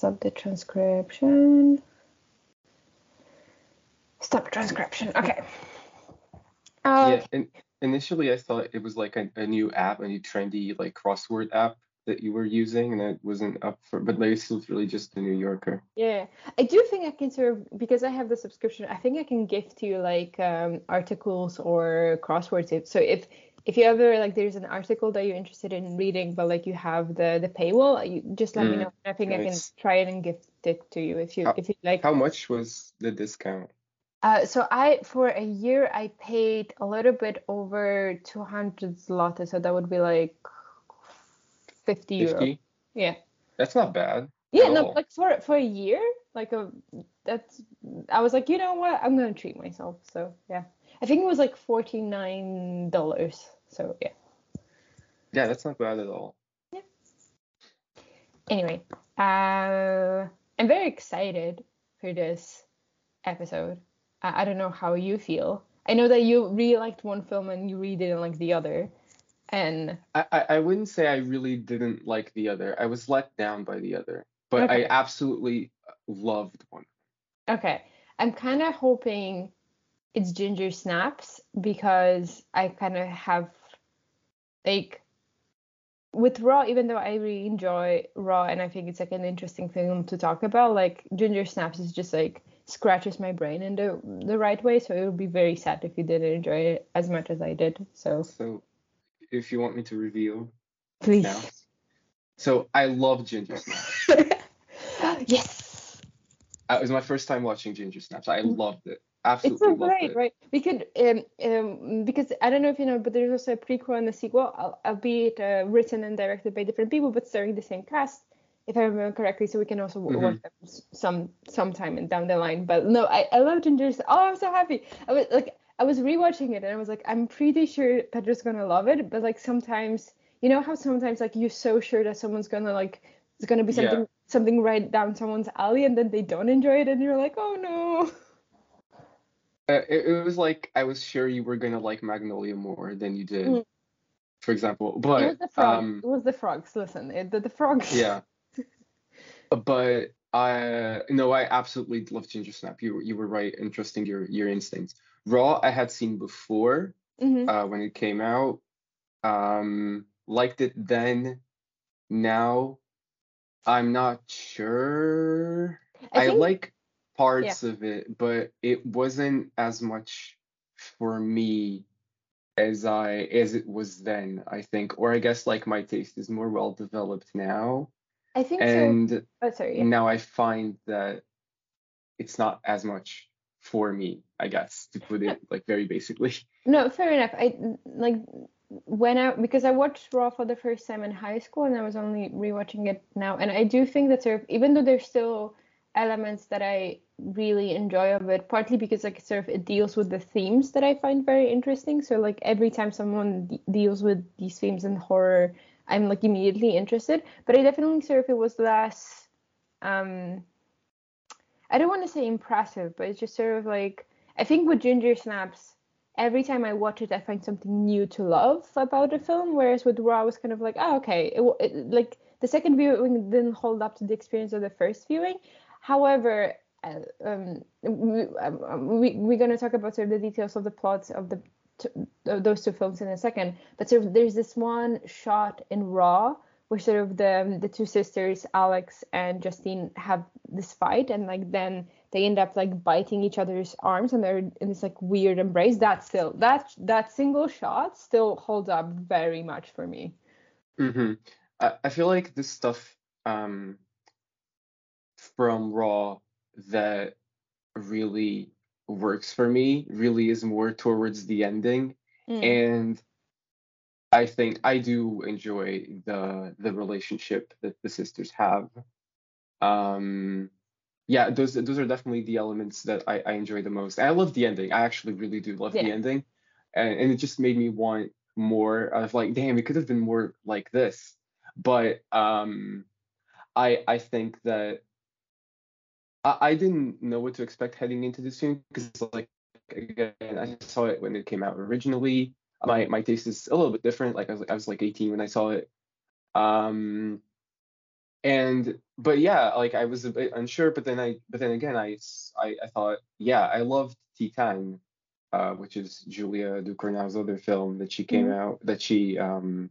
stop the transcription. Stop transcription. Okay. Yeah, and initially I thought it was like a, a new app, a new trendy like crossword app that you were using, and it wasn't up for. But like, it's really just the New Yorker. Yeah, I do think I can sort of because I have the subscription. I think I can gift you like um, articles or crosswords. If, so if if you ever like there's an article that you're interested in reading, but like you have the the paywall, you just let me Mm, know. I think I can try it and gift it to you if you How- if you like. How much was the discount? Uh, so I for a year I paid a little bit over 200 zloty, so that would be like 50 euro. Yeah. That's not bad. Yeah, no, all. like for for a year, like a that's I was like, you know what, I'm gonna treat myself. So yeah, I think it was like forty nine dollars. So yeah. Yeah, that's not bad at all. Yeah. Anyway, uh, I'm very excited for this episode. I, I don't know how you feel. I know that you really liked one film and you really didn't like the other, and I, I I wouldn't say I really didn't like the other. I was let down by the other, but I absolutely loved one. Okay. I'm kind of hoping it's Ginger Snaps because I kind of have like with Raw, even though I really enjoy Raw and I think it's like an interesting thing to talk about, like Ginger Snaps is just like scratches my brain in the the right way. So it would be very sad if you didn't enjoy it as much as I did. So So, if you want me to reveal please. now, so I love Ginger Snaps. yes. It was my first time watching Ginger Snaps. I loved it. It's Absolutely so great, it. right? We could, um, um, because I don't know if you know, but there's also a prequel and a sequel, al- albeit uh, written and directed by different people, but starring the same cast, if I remember correctly. So we can also w watch them some sometime and down the line. But no, I, I love Ginger's. Oh, I'm so happy. I was like, I was rewatching it and I was like, I'm pretty sure Pedro's gonna love it. But like sometimes, you know how sometimes like you're so sure that someone's gonna like it's gonna be Yeah. something something right down someone's alley and then they don't enjoy it and you're like, oh no. Uh, it, it was like I was sure you were gonna like Magnolia more than you did, Mm. for example. It was But the frogs. um, it was the frogs. Listen, it, the, the frogs. yeah. But I no, I absolutely love Ginger Snap. You you were right in trusting your your instincts. Raw I had seen before hmm uh, when it came out. Um, liked it then. Now I'm not sure. I I, think- like parts of it, but it wasn't as much for me as I as it was then, I think. Or I guess like my taste is more well developed now. I think so. And Oh, sorry. Yeah. now I find that it's not as much for me, I guess, to put it like very basically. No, fair enough. I like when I because I watched Raw for the first time in high school and I was only rewatching it now, and I do think that sort of even though there's still elements that I really enjoy of it, partly because like sort of it deals with the themes that I find very interesting. So like every time someone de- deals with these themes in horror, I'm like immediately interested. But I definitely sort of it was less um I don't want to say impressive, but it's just sort of like I think with Ginger Snaps, every time I watch it, I find something new to love about the film. Whereas with Raw, I was kind of like, oh, okay, it, it, like the second viewing didn't hold up to the experience of the first viewing. However, uh, um, we, um, we we're gonna talk about sort of the details of the plots of the those two films in a second. But sort of there's this one shot in Raw where sort of the the two sisters Alex and Justine have this fight and like then they end up like biting each other's arms and they're in this like weird embrace that still that that single shot still holds up very much for me hmm I, I feel like this stuff um from Raw that really works for me really is more towards the ending. Mm. And I think I do enjoy the the relationship that the sisters have. Um yeah, those those are definitely the elements that I, I enjoy the most. And I love the ending. I actually really do love the ending. And and it just made me want more of like, damn, it could have been more like this. But um I I think that I, I didn't know what to expect heading into this film because it's like again, I saw it when it came out originally. My my taste is a little bit different. Like I was I was like 18 when I saw it. Um and but yeah, like I was a bit unsure, but then I but then again I I, I thought yeah I loved Titane, uh, which is Julia Ducournau's other film that she came Mhm. out that she um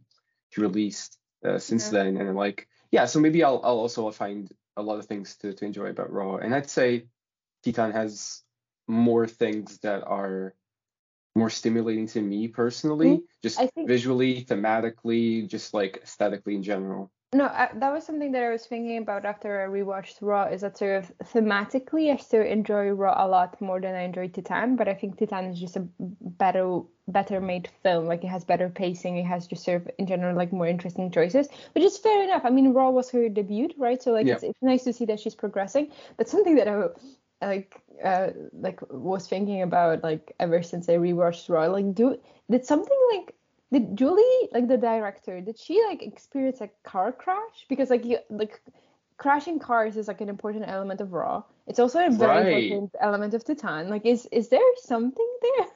she released uh, since Yeah. then, and like yeah, so maybe I'll I'll also find a lot of things to to enjoy about Raw, and I'd say Titane has more things that are more stimulating to me personally, just Mm-hmm. I think- visually, thematically, just like aesthetically in general. No, I, that was something that I was thinking about after I rewatched Raw. Is that sort of thematically, I still enjoy Raw a lot more than I enjoy Titane. But I think Titane is just a better, better made film. Like it has better pacing. It has just sort of in general like more interesting choices, which is fair enough. I mean, Raw was her debut, right? So like Yeah. it's, it's nice to see that she's progressing. But something that I like uh like was thinking about like ever since I rewatched Raw, like do did something like did Julie, like the director, did she like experience a car crash? Because like you like crashing cars is like an important element of Raw. It's also a very Right. important element of Titane. Like is is there something there?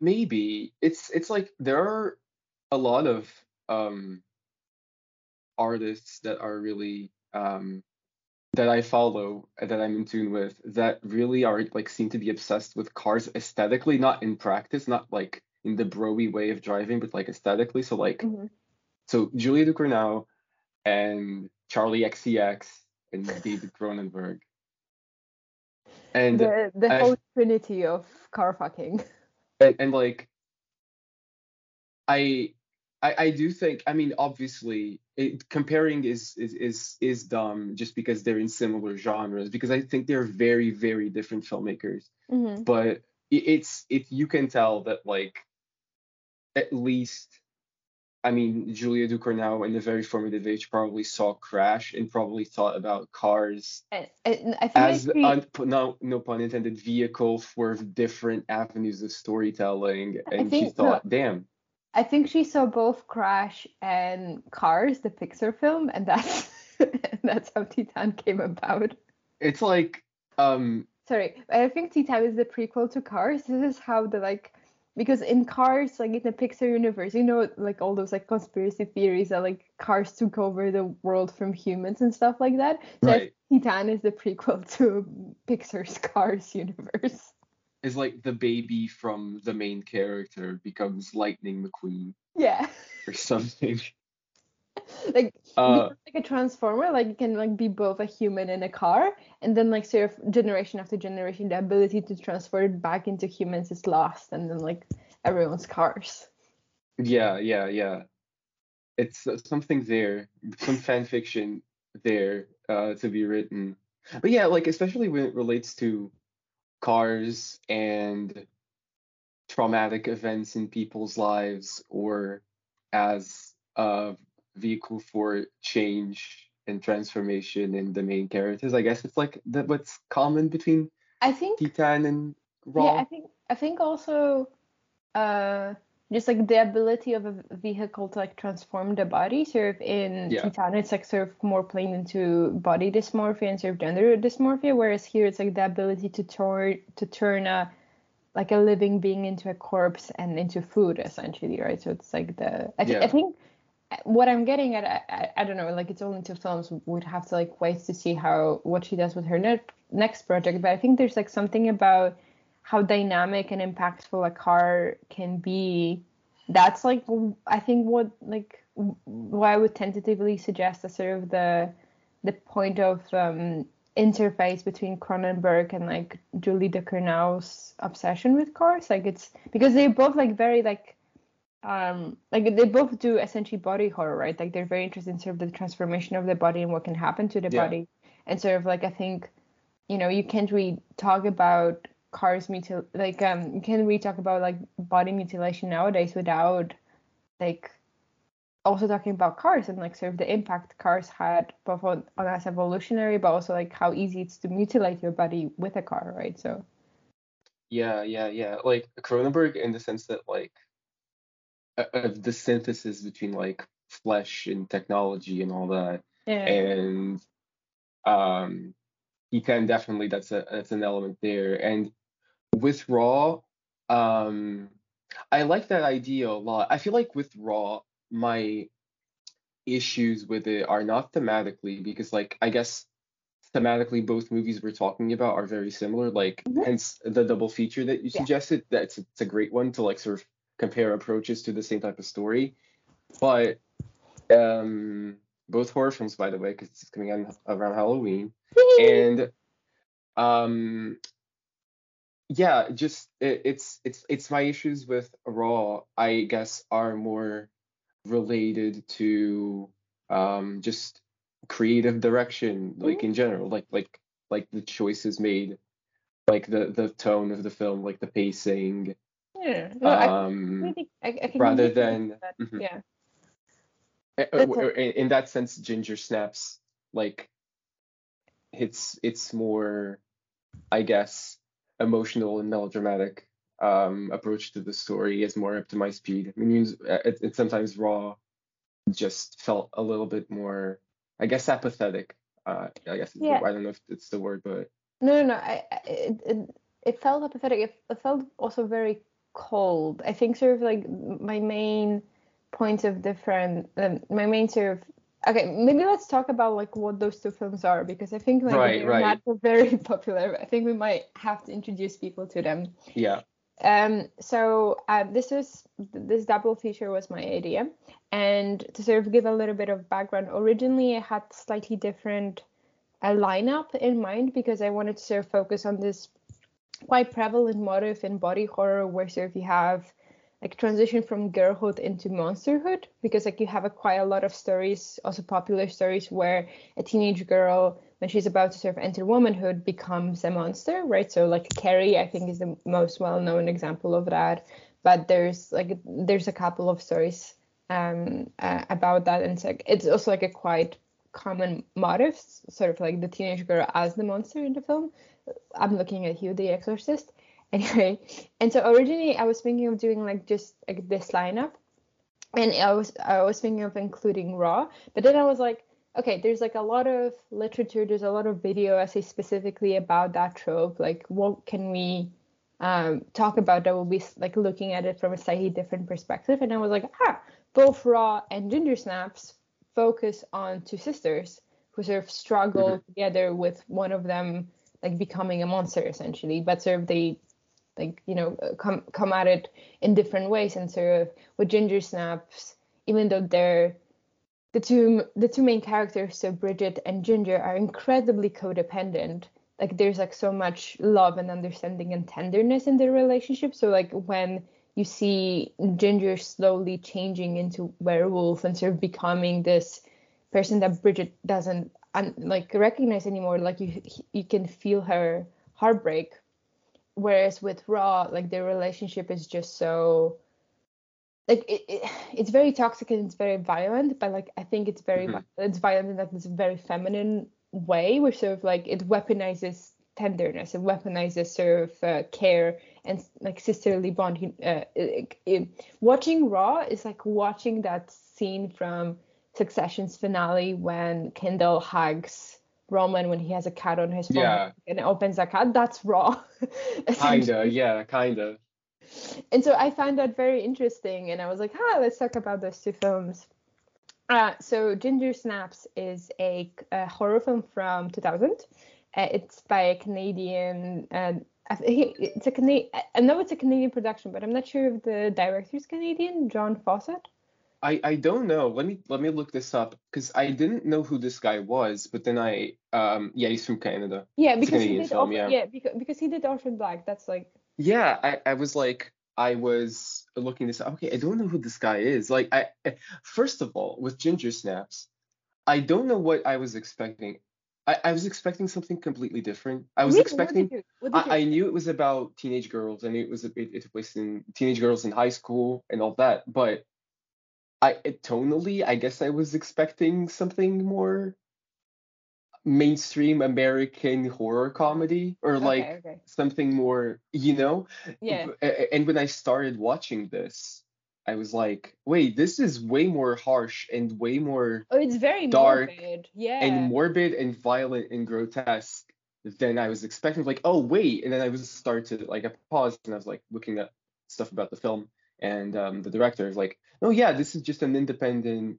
maybe it's it's like there are a lot of um artists that are really um that I follow uh, that I'm in tune with that really are like seem to be obsessed with cars aesthetically, not in practice, not like in the broy way of driving, but like aesthetically. So like Mhm. so Julia Ducournau and Charli XCX and David Cronenberg. And The the I- whole trinity of car fucking. and, and like I, I I do think I mean obviously it, comparing is, is is is dumb just because they're in similar genres because I think they're very very different filmmakers hmm but it, it's it you can tell that like at least I mean Julia Ducournau in the very formative age probably saw Crash and probably thought about cars And, and I think as actually- un, no no pun intended vehicle for different avenues of storytelling I and she think- no. thought damn I think she saw both Crash and Cars, the Pixar film, and that's that's how Titane came about. it's like um Sorry, I think Titane is the prequel to Cars. This is how the like because in Cars, like in the Pixar universe, you know, like all those like conspiracy theories that like cars took over the world from humans and stuff like that. So right Titane is the prequel to Pixar's Cars universe. is like the baby from the main character becomes Lightning McQueen Yeah, or something like uh like a transformer like you can like be both a human and a car and then like sort of generation after generation the ability to transfer it back into humans is lost and then like everyone's cars. Yeah yeah yeah. It's uh, something there some fan fiction there uh to be written. But yeah like especially when it relates to cars and traumatic events in people's lives or as a vehicle for change and transformation in the main characters i guess. It's like that what's common between i think titane and yeah i think i think also uh just like the ability of a vehicle to like transform the body. Sort of in Yeah. titane it's like sort of more playing into body dysmorphia and sort of gender dysmorphia whereas here it's like the ability to turn to turn a like a living being into a corpse and into food essentially right? So it's like the i, th- I think what i'm getting at I, I, don't know like it's only two films We'd have to like wait to see how what she does with her ne- next project but i think there's like something about how dynamic and impactful a car can be that's like I think what like why i would tentatively suggest as sort of the the point of um interface between Cronenberg and like Julie de Ducournau's obsession with cars. Like it's because they're both like very like um like they both do essentially body horror, right? Like they're very interested in sort of the transformation of the body and what can happen to the Yeah. body. And sort of like I think, you know, you can't really talk about cars mutil like um you can't really talk about like body mutilation nowadays without like also talking about cars and like sort of the impact cars had both on, on us evolutionary but also like how easy it's to mutilate your body with a car right so Yeah, yeah, yeah. Like Cronenberg in the sense that like of the synthesis between like flesh and technology and all that. yeah And um he can definitely that's a that's an element there. And with Raw, um I like that idea a lot. I feel like with Raw, my issues with it are not thematically because like I guess thematically both movies we're talking about are very similar like Mhm. hence the double feature that you Yeah. suggested that's it's a great one to like sort of compare approaches to the same type of story. But um both horror films by the way because it's coming out around halloween. And um yeah just it, it's it's it's my issues with raw i guess are more related to um just creative direction like in general like like like the choices made like the the tone of the film like the pacing yeah. No, I, um really, I, I can rather than that. Mhm. yeah. Uh, That's w- in, in that sense ginger snaps like it's it's more i guess emotional and melodramatic um approach to the story is more up to my speed i mean it, it sometimes raw just felt a little bit more i guess apathetic uh i guess Yeah. i don't know if it's the word but No, no, no. I, I it, it, it felt apathetic. It, it felt also very cold. I think sort of like my main points of different, um, my main sort of. Okay, maybe let's talk about like what those two films are because I think like Right, they're right. not very popular. I think we might have to introduce people to them. yeah Um, so uh, this was this double feature was my idea, and to sort of give a little bit of background, originally I had slightly different a lineup in mind because I wanted to sort of focus on this quite prevalent motive in body horror where sort of you have like transition from girlhood into monsterhood because like you have a, quite a lot of stories also popular stories where a teenage girl when she's about to sort of enter womanhood becomes a monster right? So like carrie i think is the most well-known example of that. But there's like there's a couple of stories um uh, about that and it's like it's also like a quite common motive sort of like the teenage girl as the monster in the film i'm looking at you the exorcist. Anyway and so originally i was thinking of doing like just like this lineup. And i was i was thinking of including raw but then i was like okay there's like a lot of literature there's a lot of video essays specifically about that trope like what can we um, talk about that will be like looking at it from a slightly different perspective? And i was like ah both raw and ginger snaps focus on two sisters who sort of struggle together with one of them like becoming a monster essentially but sort of they like you know uh, come come at it in different ways and sort of with ginger snaps even though they're the two the two main characters so bridget and ginger are incredibly codependent. Like there's like so much love and understanding and tenderness in their relationship. So like when you see ginger slowly changing into werewolf and sort of becoming this person that bridget doesn't un- like recognize anymore like you you can feel her heartbreak whereas with raw like their relationship is just so like it, it, it's very toxic and it's very violent but like i think it's very Mhm. it's violent in like this very feminine way where sort of like it weaponizes tenderness it weaponizes sort of uh, care and like sisterly bond uh, it, watching raw is like watching that scene from succession's finale when kendall hugs roman when he has a cat on his phone Yeah. and opens a cat that's raw kinda yeah kinda and so I found that very interesting, and I was like, ah, let's talk about those two films. Uh, so Ginger Snaps is a, a horror film from 2000. Uh, it's by a Canadian. Uh, I it's a Canadian. I know it's a Canadian production, but I'm not sure if the director is Canadian, John Fawcett. I, I don't know. Let me let me look this up because I didn't know who this guy was, but then I um yeah he's from Canada. Yeah, because he did. film, Orphan, yeah. yeah, because, because he did Orphan Black. That's like Yeah, I, I was like I was looking this up. Okay, I don't know who this guy is. Like I I- first of all with Ginger Snaps, I don't know what I was expecting. I, I was expecting something completely different. I was Really? expecting What did you, what did you I, I knew it was about teenage girls. I knew it was it, it took place in teenage girls in high school and all that. But I tonally, I guess I was expecting something more mainstream American horror comedy or like okay, okay. something more, you know. Yeah. And when I started watching this, I was like, wait, this is way more harsh and way more Oh, it's very dark morbid. Yeah. and morbid and violent and grotesque than I was expecting. Like, oh wait, and then I was started to like I paused and I was like looking at stuff about the film and um, the director is like, oh yeah, this is just an independent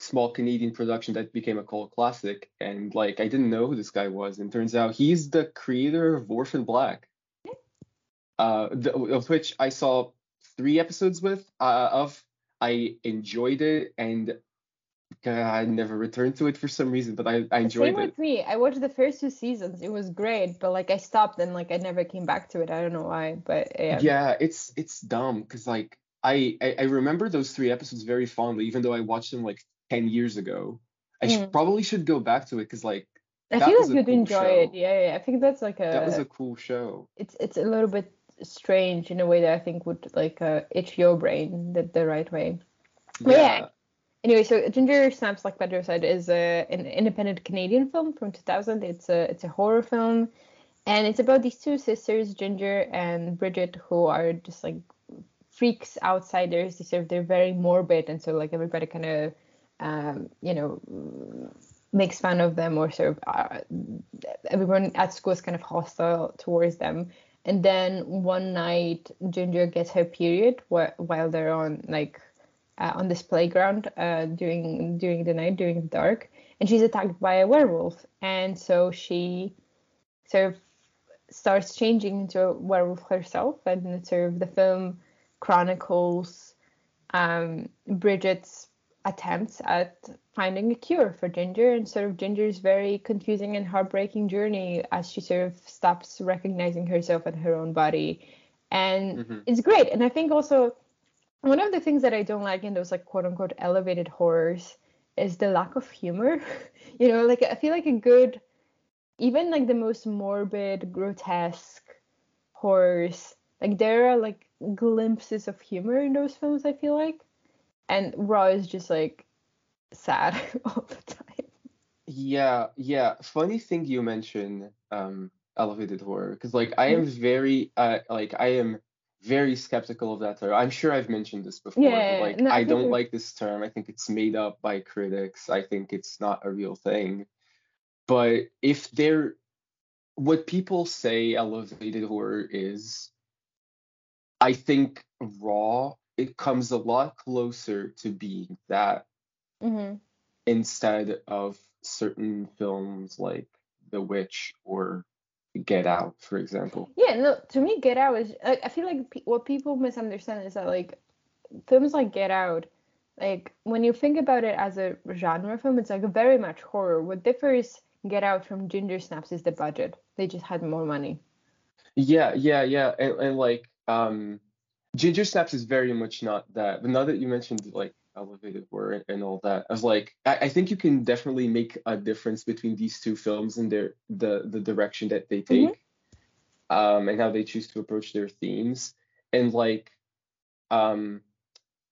small Canadian production that became a cult classic. And like I didn't know who this guy was, and turns out he's the creator of Orphan Black. Uh, the, of which I saw three episodes with uh, of. I enjoyed it, and I never returned to it for some reason, but I, I enjoyed Same it. with me. I watched the first two seasons. It was great, but like I stopped and like I never came back to it. I don't know why, but yeah. Yeah, it's it's dumb because like I, I I remember those three episodes very fondly, even though I watched them like ten years ago. I should, Mm. probably should go back to it because like I that feel was you'd cool enjoy show. it. Yeah, yeah. I think that's like a, that was a cool show. it's it's a little bit strange in a way that I think would like uh, itch your brain the, the right way. But yeah. Anyway, so Ginger Snaps Like Pedro said is a, an independent Canadian film from 2000. It's a it's a horror film, and it's about these two sisters, Ginger and Bridget, who are just like freaks, outsiders. They're very morbid, and so like everybody kind of, um, you know, makes fun of them or sort of uh, everyone at school is kind of hostile towards them. And then one night, Ginger gets her period wh- while they're on like uh, on this playground uh, during during the night, during the dark, and she's attacked by a werewolf. And so she sort of starts changing into a werewolf herself, and sort of the film chronicles um, Bridget's attempts at finding a cure for Ginger, and sort of Ginger's very confusing and heartbreaking journey as she sort of stops recognizing herself and her own body. And Mhm. it's great. And I think also one of the things that I don't like in those like quote unquote elevated horrors is the lack of humor. you know, like I feel like a good, even like the most morbid, grotesque horrors, like there are like glimpses of humor in those films. I feel like, and Raw is just like sad all the time. Yeah, yeah. Funny thing you mention um elevated horror because like I am very uh like I am very skeptical of that term. I'm sure I've mentioned this before, Yeah, but like no, I I don't you're- like this term. I think it's made up by critics. I think it's not a real thing. But if there what people say elevated horror is, I think Raw it comes a lot closer to being that hmm instead of certain films like The Witch or Get Out, for example. Yeah, no. To me, Get Out is. I, I feel like pe- what people misunderstand is that like films like Get Out, like when you think about it as a genre film, it's like very much horror. What differs Get Out from Ginger Snaps is the budget. They just had more money. Yeah, yeah, yeah, and, and like um, Ginger Snaps is very much not that. But now that you mentioned like elevated horror and, all that, I was like, I, I think you can definitely make a difference between these two films and their the the direction that they take, um, and how they choose to approach their themes. And like, um,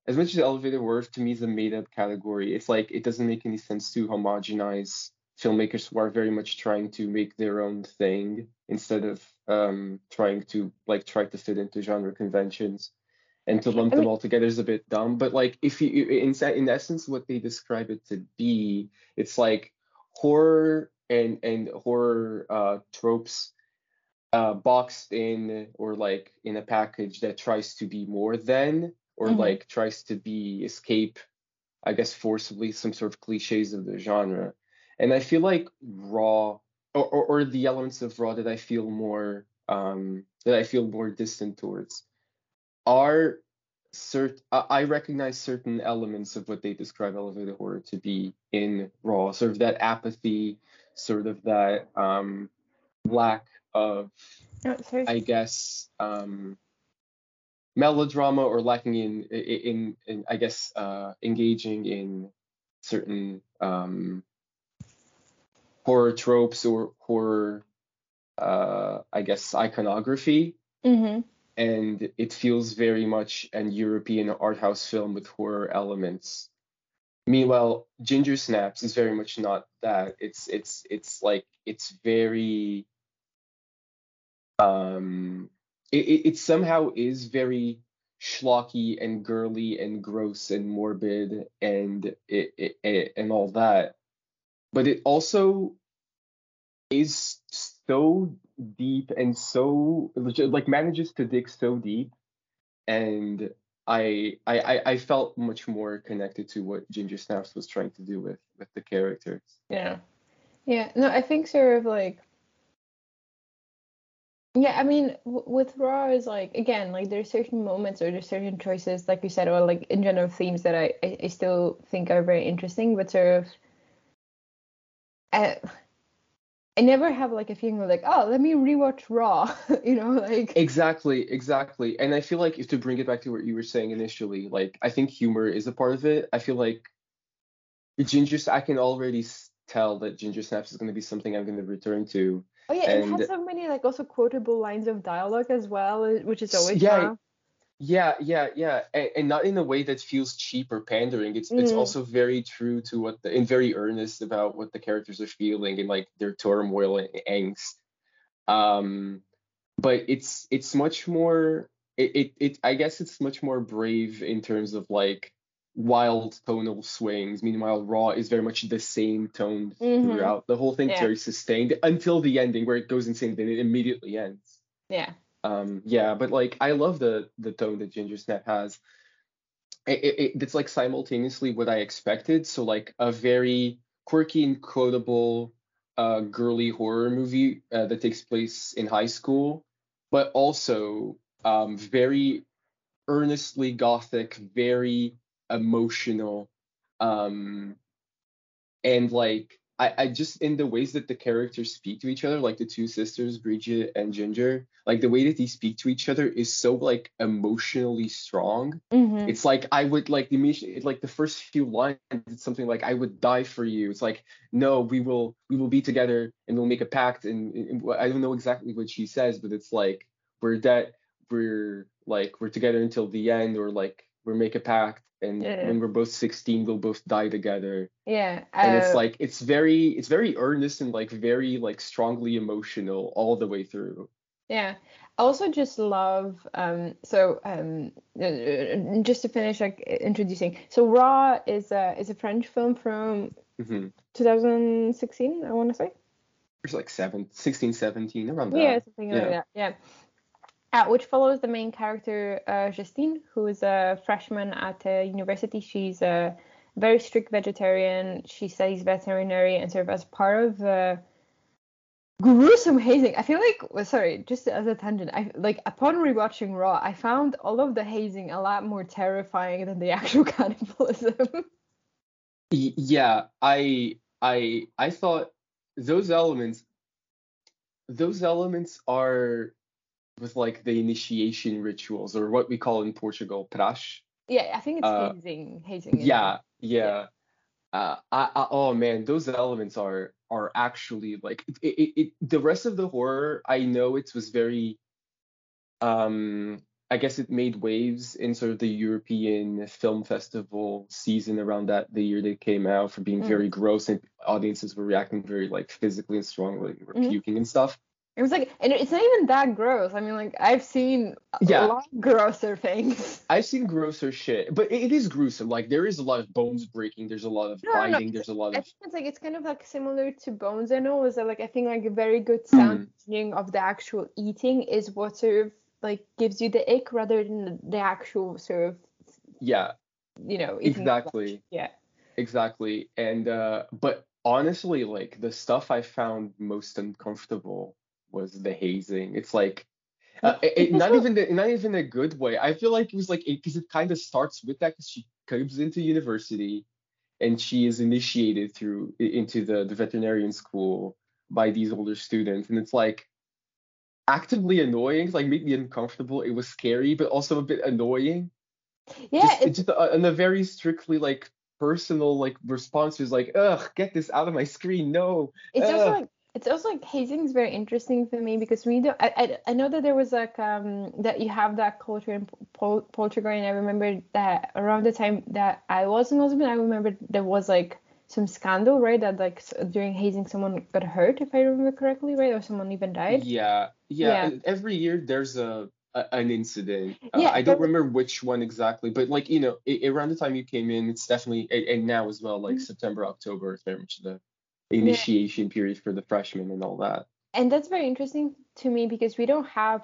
as much as elevated horror to me is a made up category, it's like it doesn't make any sense to homogenize filmmakers who are very much trying to make their own thing instead of um trying to like try to fit into genre conventions and to lump I them all together is a bit dumb but like if you in in essence what they describe it to be it's like horror and and horror uh tropes uh boxed in or like in a package that tries to be more than or Mhm. like tries to be escape i guess forcibly some sort of cliches of the genre and i feel like raw or, or, or the elements of raw that i feel more um that i feel more distant towards are cert I recognize certain elements of what they describe elevated horror to be in raw sort of that apathy sort of that um lack of sorry. I guess um, melodrama or lacking in in in I guess uh, engaging in certain um, horror tropes or horror uh, I guess iconography, hmm and it feels very much an European art house film with horror elements. Meanwhile, Ginger Snaps is very much not that. It's it's it's like it's very um it, it, it somehow is very schlocky and girly and gross and morbid and it, it, it and all that but it also is so deep and so like manages to dig so deep and I, I I felt much more connected to what Ginger Snaps was trying to do with with the characters. Yeah. Yeah. No, I think sort of like yeah, I mean, w- with Raw is like again, like there's certain moments or there's certain choices, like you said, or like in general themes that I, I, I still think are very interesting, but sort of, I, I never have like a feeling of like, oh, let me rewatch Raw, you know, like Exactly, exactly. And I feel like if to bring it back to what you were saying initially, like I think humor is a part of it. I feel like Ginger, I can already tell that Ginger Snaps is going to be something I'm going to return to. oh yeah, it has so many like also quotable lines of dialogue as well, which is always yeah, fun. Yeah, yeah, yeah, and, and not in a way that feels cheap or pandering. It's it's Mm, also very true to what the and very earnest about what the characters are feeling and like their turmoil and angst. Um, but it's it's much more it, it it I guess it's much more brave in terms of like wild tonal swings. Meanwhile, Raw is very much the same tone hmm throughout. The whole thing's Yeah, very sustained until the ending where it goes insane, then it immediately ends. yeah, Um, yeah, but like I love the the tone that Ginger Snap has. It, it, it- it's like simultaneously what I expected. So like a very quirky and quotable uh girly horror movie uh, that takes place in high school, but also um very earnestly gothic, very emotional. Um and like I, I just in the ways that the characters speak to each other, like the two sisters, Bridget and Ginger, like the way that they speak to each other is so like emotionally strong. hmm It's like I would like the like the first few lines, it's something like I would die for you. It's like no, we will we will be together and we'll make a pact. And, and I don't know exactly what she says, but it's like we're that we're like we're together until the end, or like we make a pact. And Yeah, when we're both 16, we'll both die together. Yeah. and it's Uh, like it's very it's very earnest and like very like strongly emotional all the way through. Yeah, I also just love um so um uh, just to finish like introducing so Raw is a is a French film from hmm 2016 I want to say? It's like seven, 16 17 around yeah that. something like that yeah uh, which follows the main character uh, Justine who is a freshman at a university she's a very strict vegetarian she studies veterinary and serves as part of uh, gruesome hazing. I feel like, well, sorry, just as a tangent, I like upon rewatching Raw, I found all of the hazing a lot more terrifying than the actual cannibalism. Yeah i i i thought those elements those elements are with like the initiation rituals or what we call in portugal praxe. yeah, I think it's uh hazing. Hazing yeah yeah. yeah uh I, I oh man those elements are are actually like it, it, it the rest of the horror i know it was very um i guess it made waves in sort of the european film festival season around that the year they came out for being Mm. very gross and audiences were reacting very like physically and strongly were Mhm. puking and stuff It was like, and it's not even that gross. I mean, like I've seen a yeah lot grosser things. i've seen grosser shit but it, it is gruesome like there is a lot of bones breaking there's a lot of No, no, no. binding there's a lot I of think it's like it's kind of like similar to Bones and all. Is that like I think like a very good sound Mm, of the actual eating is what sort of like gives you the ick rather than the, actual sort of yeah you know eating the flesh. exactly Yeah. Exactly. And uh but honestly like the stuff I found most uncomfortable was the hazing. It's like uh, it, not even the, not even a good way. I feel like it was like because it kind of starts with that because she comes into university and she is initiated through into the, the veterinarian school by these older students and it's like actively annoying like made me uncomfortable it was scary but also a bit annoying yeah. just It's just uh, in a very strictly like personal like response is like ugh get this out of my screen no it's also like it's also like hazing is very interesting for me because we don't I, I, I know that there was like um that you have that culture in Pol- Portugal and I remember that around the time that I was in Lisbon I remember there was like some scandal right that like during hazing someone got hurt if I remember correctly right or someone even died. Yeah yeah yeah. every year there's a, a an incident. Uh, yeah i don't remember which one exactly but like you know i around the time you came in it's definitely and now as well like was september october is very much the yeah initiation period for the freshmen and all that and that's very interesting to me because we don't have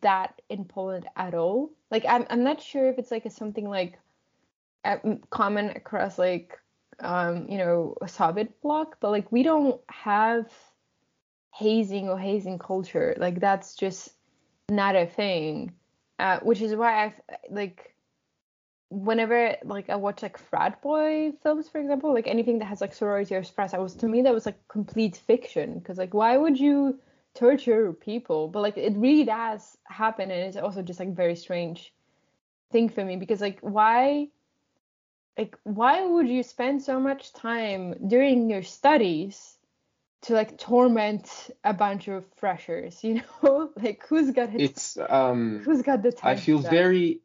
that in Poland at all. Like I'm I'm not sure if it's like a something like uh, common across like um you know a Soviet bloc, but like we don't have hazing or hazing culture. Like that's just not a thing. Uh, which is why I've like whenever like I watch like frat boy films, for example, like anything that has like sorority or express, I was to me that was like complete fiction. Because like why would you torture people? But like it really does happen, and it's also just like very strange thing for me because like why like why would you spend so much time during your studies to like torment a bunch of freshers you know? Like who's got it? It's um who's got the time i feel very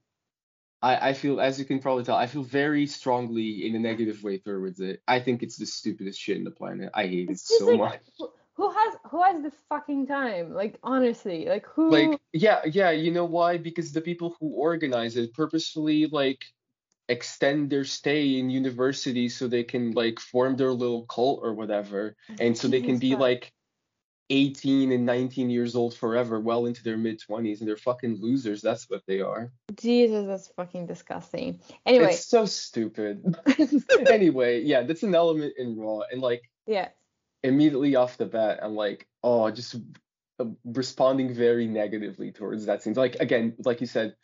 I, I feel as you can probably tell i feel very strongly in a negative way towards it. I think it's the stupidest shit in the planet. I hate it's it so like, much. who has who has the fucking time? Like honestly like who like yeah yeah you know why? Because the people who organize it purposefully like extend their stay in university so they can like form their little cult or whatever and so they can be like 18 and 19 years old forever well into their mid 20s and they're fucking losers. That's what they are. Jesus that's fucking disgusting. Anyway. It's so stupid. Anyway yeah that's an element in raw and like yeah. immediately off the bat i'm like oh just uh, responding very negatively towards that scene. Like again like you said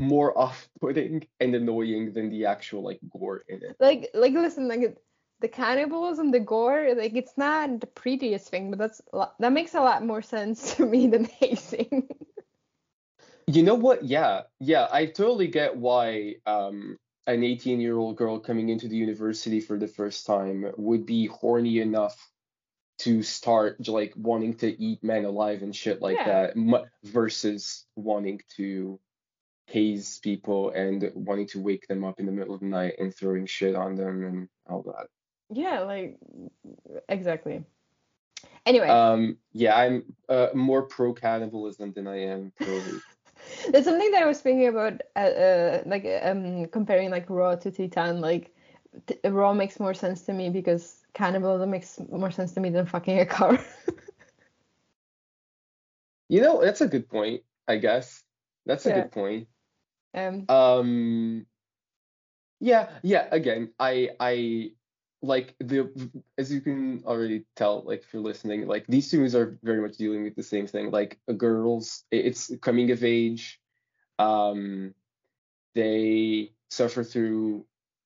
more off-putting and annoying than the actual like gore in it. Like like listen like the cannibalism, the gore, like it's not the prettiest thing, but that's that makes a lot more sense to me than hazing. you know what? Yeah, yeah, I totally get why um an 18 year old girl coming into the university for the first time would be horny enough to start like wanting to eat men alive and shit like yeah. that versus wanting to haze people and wanting to wake them up in the middle of the night and throwing shit on them and all that. Yeah, like exactly. Anyway. Um. Yeah, I'm uh, more pro cannibalism than I am pro. There's something that I was thinking about, uh, uh, like um, comparing like raw to titane. Like t- raw makes more sense to me because cannibalism makes more sense to me than fucking a car. you know, that's a good point. I guess that's a yeah. good point. Um, um yeah, yeah, again, I I like the as you can already tell like if you're listening like these two movies are very much dealing with the same thing like a girls it's coming of age um they suffer through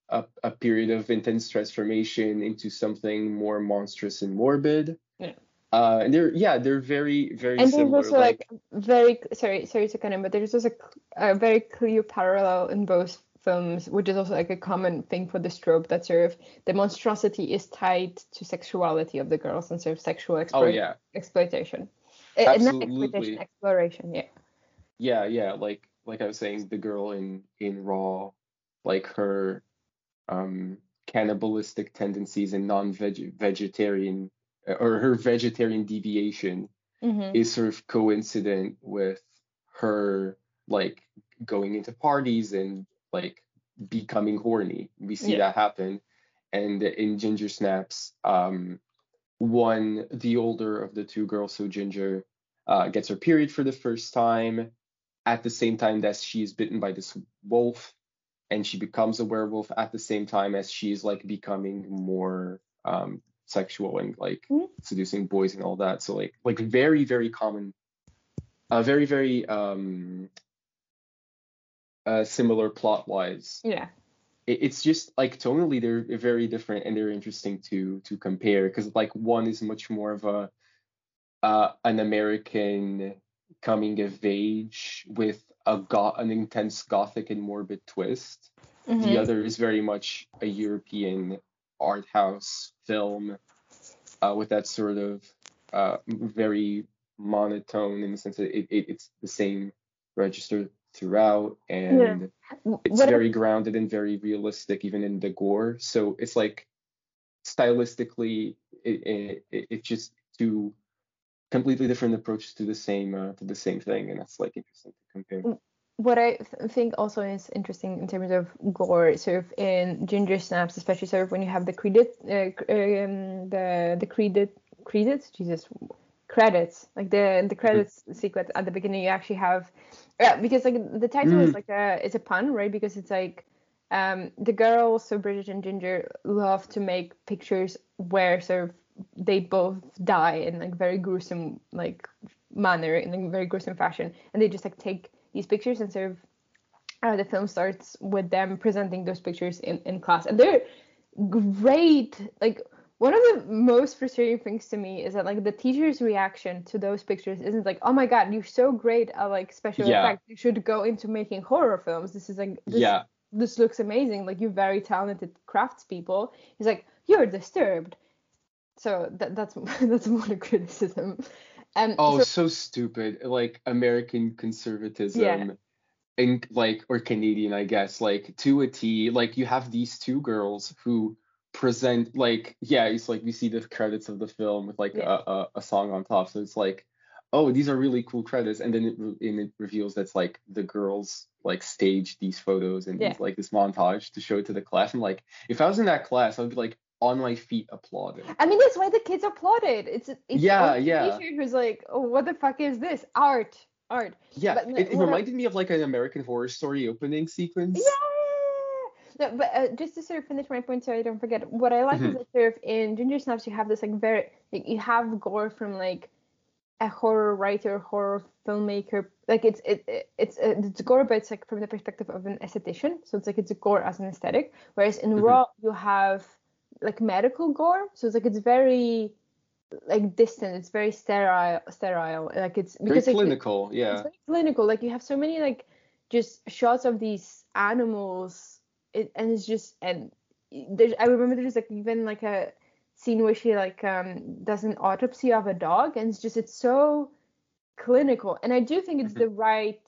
a, a period of intense transformation into something more monstrous and morbid yeah uh, and they're yeah they're very very and similar. there's also like, like, very sorry sorry to cut in, but there's just a, a, very clear parallel in both films, which is also like a common thing for the trope that sort of the monstrosity is tied to sexuality of the girls and sort of sexual explo- oh, yeah. exploitation. Absolutely. Uh, not exploitation, exploration, yeah. Yeah, yeah, like like I was saying, the girl in in Raw, like her um cannibalistic tendencies and non-vegetarian or her vegetarian deviation mm-hmm. is sort of coincident with her like going into parties and like becoming horny. We see yeah. that happen. And in Ginger Snaps, um, one, the older of the two girls, so Ginger, uh, gets her period for the first time at the same time that she is bitten by this wolf and she becomes a werewolf at the same time as she is like becoming more um, sexual and like mm-hmm. seducing boys and all that. So like like very very common, uh, very very um, uh, similar plot wise. Yeah. It, it's just like tonally they're very different and they're interesting to to compare because like one is much more of a uh, an American coming of age with a go- an intense gothic and morbid twist. Mm-hmm. The other is very much a European art house film uh, with that sort of uh, very monotone in the sense that it, it, it's the same register throughout and yeah. it's what very grounded and very realistic even in the gore. So it's like stylistically it, it, it's just two completely different approaches to the same uh, to the same thing and that's like interesting to compare. What I th- think also is interesting in terms of gore, sort of in ginger snaps, especially sort of when you have the credit, uh, um, the the credit, credits, Jesus, credits, like the the credits sequence at the beginning. You actually have, yeah, because like the title is Mm. like a it's a pun, right? Because it's like um the girls, so Bridget and Ginger, love to make pictures where sort of they both die in like very gruesome like manner in a very gruesome fashion, and they just like take these pictures and sort of uh, the film starts with them presenting those pictures in, in class and they're great like one of the most frustrating things to me is that like the teacher's reaction to those pictures isn't like oh my god you're so great at like special Yeah. effects you should go into making horror films this is like this, Yeah. this looks amazing like you're very talented craftspeople he's like you're disturbed so that, that's that's one criticism and Oh, so, so stupid. Like American conservatism. yeah And like or Canadian, I guess, like to a T. Like you have these two girls who present like yeah, it's like we see the credits of the film with like Yeah. a, a, a song on top. So it's like, oh, these are really cool credits, and then it re- and it reveals that's like the girls like staged these photos and Yeah. like this montage to show it to the class. And like if I was in that class, I'd be like on my feet applauding. I mean, that's why the kids applauded. It's it's Yeah, yeah. who's like, oh, what the fuck is this? Art, art. Yeah, But it, it what I- reminded me of like an American Horror Story opening sequence. Yeah. No, but uh, just to sort of finish my point, so I don't forget, what I like is Mhm. that sort of in Ginger Snaps you have this like very like, you have gore from like a horror writer, horror filmmaker. Like it's it, it it's uh, it's gore, but it's like from the perspective of an esthetician. So it's like it's a gore as an aesthetic. Whereas in Mhm. Raw you have like medical gore. So it's like it's very like distant. It's very sterile, sterile. Like it's Very because like, clinical, it's yeah. very clinical. Like you have so many like just shots of these animals, it, and it's just and there's I remember there's like even like a scene where she like um does an autopsy of a dog, and it's just it's so clinical. And I do think it's Mhm. the right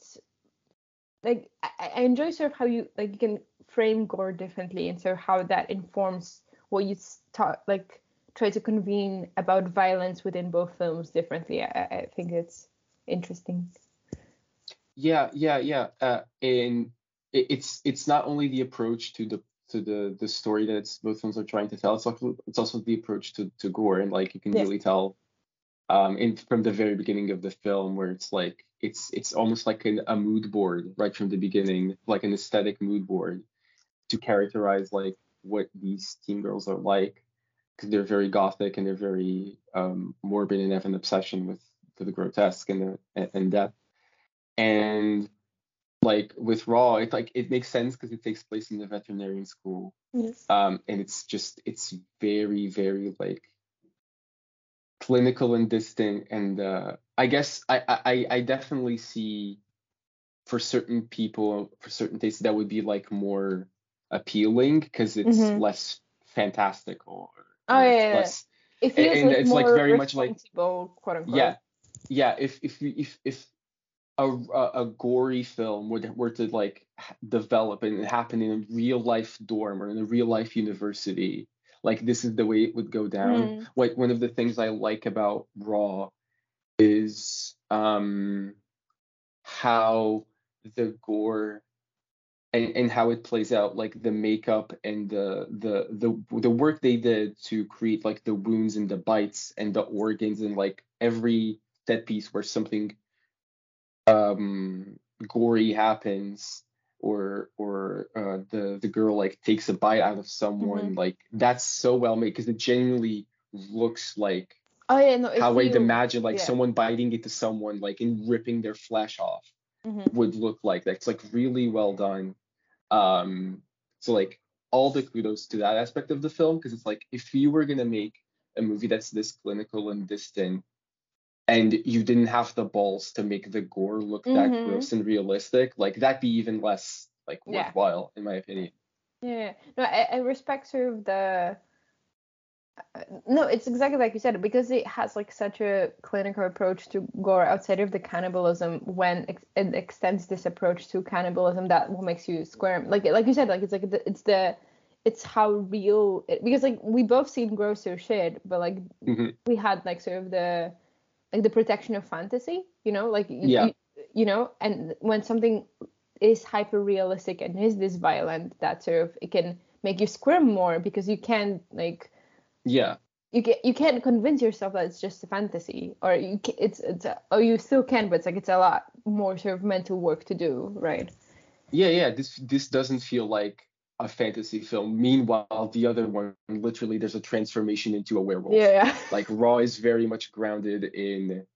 like I, I enjoy sort of how you like you can frame gore differently, and so how that informs what you start like try to convene about violence within both films differently. I, I think it's interesting. Yeah, yeah, yeah. Uh, it, it's it's not only the approach to the to the the story that it's, both films are trying to tell. It's also it's also the approach to to gore, and like you can Yeah. really tell, um, in from the very beginning of the film where it's like it's it's almost like an, a mood board right from the beginning, like an aesthetic mood board, to characterize like what these teen girls are like, because they're very gothic and they're very um morbid and have an obsession with the grotesque and the and, and death and like with raw it like it makes sense because it takes place in the veterinarian school Yes. um and it's just it's very very like clinical and distant and uh i guess i i i definitely see for certain people for certain tastes that would be like more appealing because it's Mhm. less fantastical or, Oh, or yeah, it's yeah, yeah. less It feels and like it's, more like, very much like- quote unquote. yeah yeah if if if if a, a a gory film would were to like develop and happen in a real life dorm or in a real life university like this is the way it would go down Mm. like one of the things i like about raw is um how the gore and, and how it plays out like the makeup and the the the the work they did to create like the wounds and the bites and the organs and like every set piece where something um gory happens or or uh, the the girl like takes a bite out of someone like that's so well made because it genuinely looks like Oh yeah, no. How I'd imagine like yeah. someone biting into someone like and ripping their flesh off Mhm. would look like. That's like really well done. Um, so like all the kudos to that aspect of the film because it's like if you were gonna make a movie that's this clinical and distant, and you didn't have the balls to make the gore look that Mhm. gross and realistic, like that'd be even less like Yeah. worthwhile in my opinion. Yeah. No, I, I respect sort of the. No, it's exactly like you said because it has like such a clinical approach to gore outside of the cannibalism. When ex- it extends this approach to cannibalism, that what makes you squirm. Like like you said, like it's like the, it's the it's how real it, because like we both seen grosser shit, but like Mhm. we had like sort of the like the protection of fantasy, you know, like Yeah. you, you know, and when something is hyper realistic and is this violent, that sort of it can make you squirm more because you can't like Yeah. you get you can't convince yourself that it's just a fantasy or you can, it's it's a, oh you still can but it's like it's a lot more sort of mental work to do right yeah yeah this this doesn't feel like a fantasy film. Meanwhile the other one literally there's a transformation into a werewolf. Yeah, like raw is very much grounded in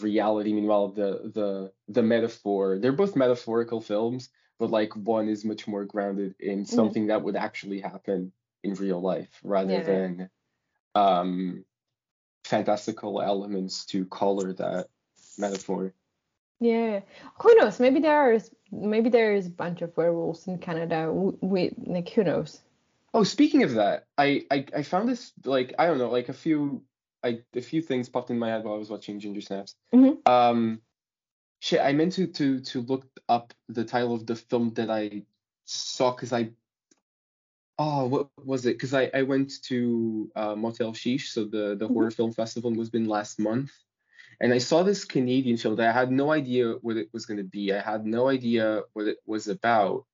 reality. Meanwhile the the the metaphor they're both metaphorical films but like one is much more grounded in Mm-hmm. something that would actually happen in real life rather Yeah. than um fantastical elements to color that metaphor yeah who knows maybe there is maybe there is a bunch of werewolves in canada w- we like who knows Oh, speaking of that, I, I I found this like I don't know like a few I a few things popped in my head while I was watching Ginger Snaps. Mhm. Um, shit, I meant to to to look up the title of the film that I saw because I oh what was it? Because I I went to uh, MOTELx, so the the Mhm. horror film festival in Lisbon last month, and I saw this Canadian film that I had no idea what it was going to be. I had no idea what it was about.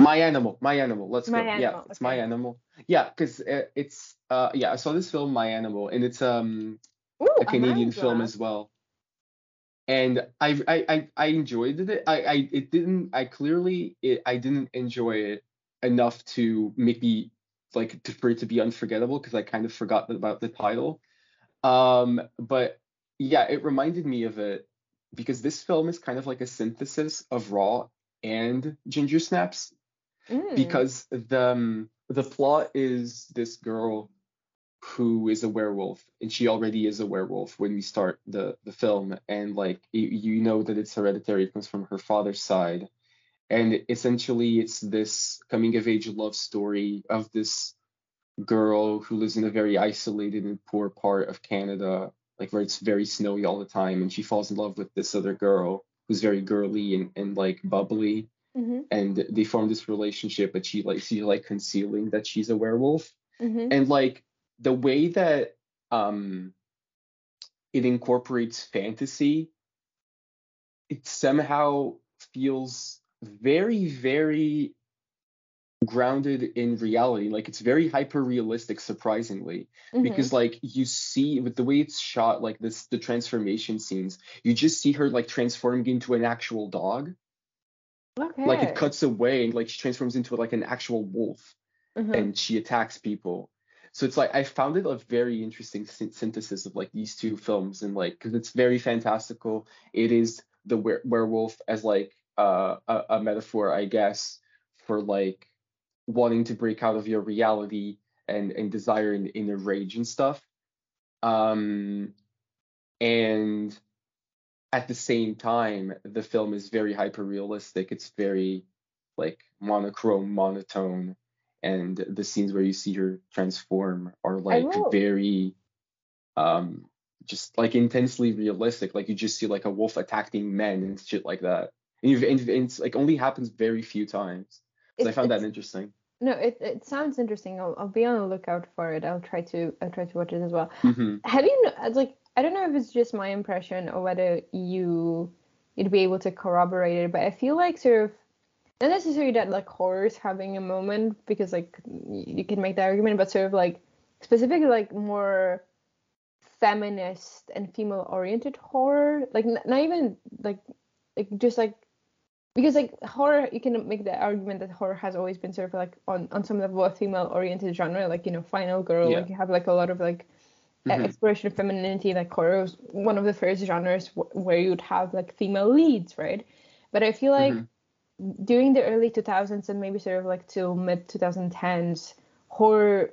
My animal, my animal. Let's My go. yeah, Animal, it's my animal. Yeah, because it's uh yeah, I saw this film, My Animal, and it's um Ooh, a Canadian heard film as well. And I I I, I enjoyed it. I, I it didn't I clearly it, I didn't enjoy it enough to make me like to, for it to be unforgettable because I kind of forgot about the title. Um, but yeah, it reminded me of it because this film is kind of like a synthesis of Raw and Ginger Snaps Mm. because the um, the plot is this girl who is a werewolf and she already is a werewolf when we start the the film and like you, you know that it's hereditary it comes from her father's side and essentially it's this coming of age love story of this girl who lives in a very isolated and poor part of Canada like where it's very snowy all the time and she falls in love with this other girl who's very girly and, and like bubbly. Mhm, and they form this relationship but she like she's like concealing that she's a werewolf. Mhm. and like the way that um it incorporates fantasy it somehow feels very very grounded in reality. Like it's very hyper realistic surprisingly. Mhm. because like you see with the way it's shot like this the transformation scenes you just see her like transforming into an actual dog. Okay. Like it cuts away and like she transforms into like an actual wolf. Mhm. and she attacks people. So it's like i found it a very interesting syn- synthesis of like these two films. And like because it's very fantastical. It is the were- werewolf as like uh, a, a metaphor i guess for like wanting to break out of your reality and and desire and inner rage and stuff. Um and at the same time the film is very hyper realistic it's very like monochrome monotone. And the scenes where you see her transform are like very um just like intensely realistic. Like you just see like a wolf attacking men and shit like that. And, you've, and it's like only happens very few times i found that interesting No, it, it sounds interesting. I'll, I'll be on the lookout for it. I'll try to I'll try to watch it as well. hmm Have you it's like I don't know if it's just my impression or whether you you'd be able to corroborate it, but I feel like sort of not necessarily that like horror is having a moment because like you can make that argument, but sort of like specifically like more feminist and female oriented horror, like not even like like just like because like horror you can make the argument that horror has always been sort of like on on some level a female oriented genre like you know final girl Yeah. like you have like a lot of like Mhm. exploration of femininity like horror was one of the first genres w- where you'd have like female leads right but i feel like Mhm. during the early 2000s and maybe sort of like till mid 2010s horror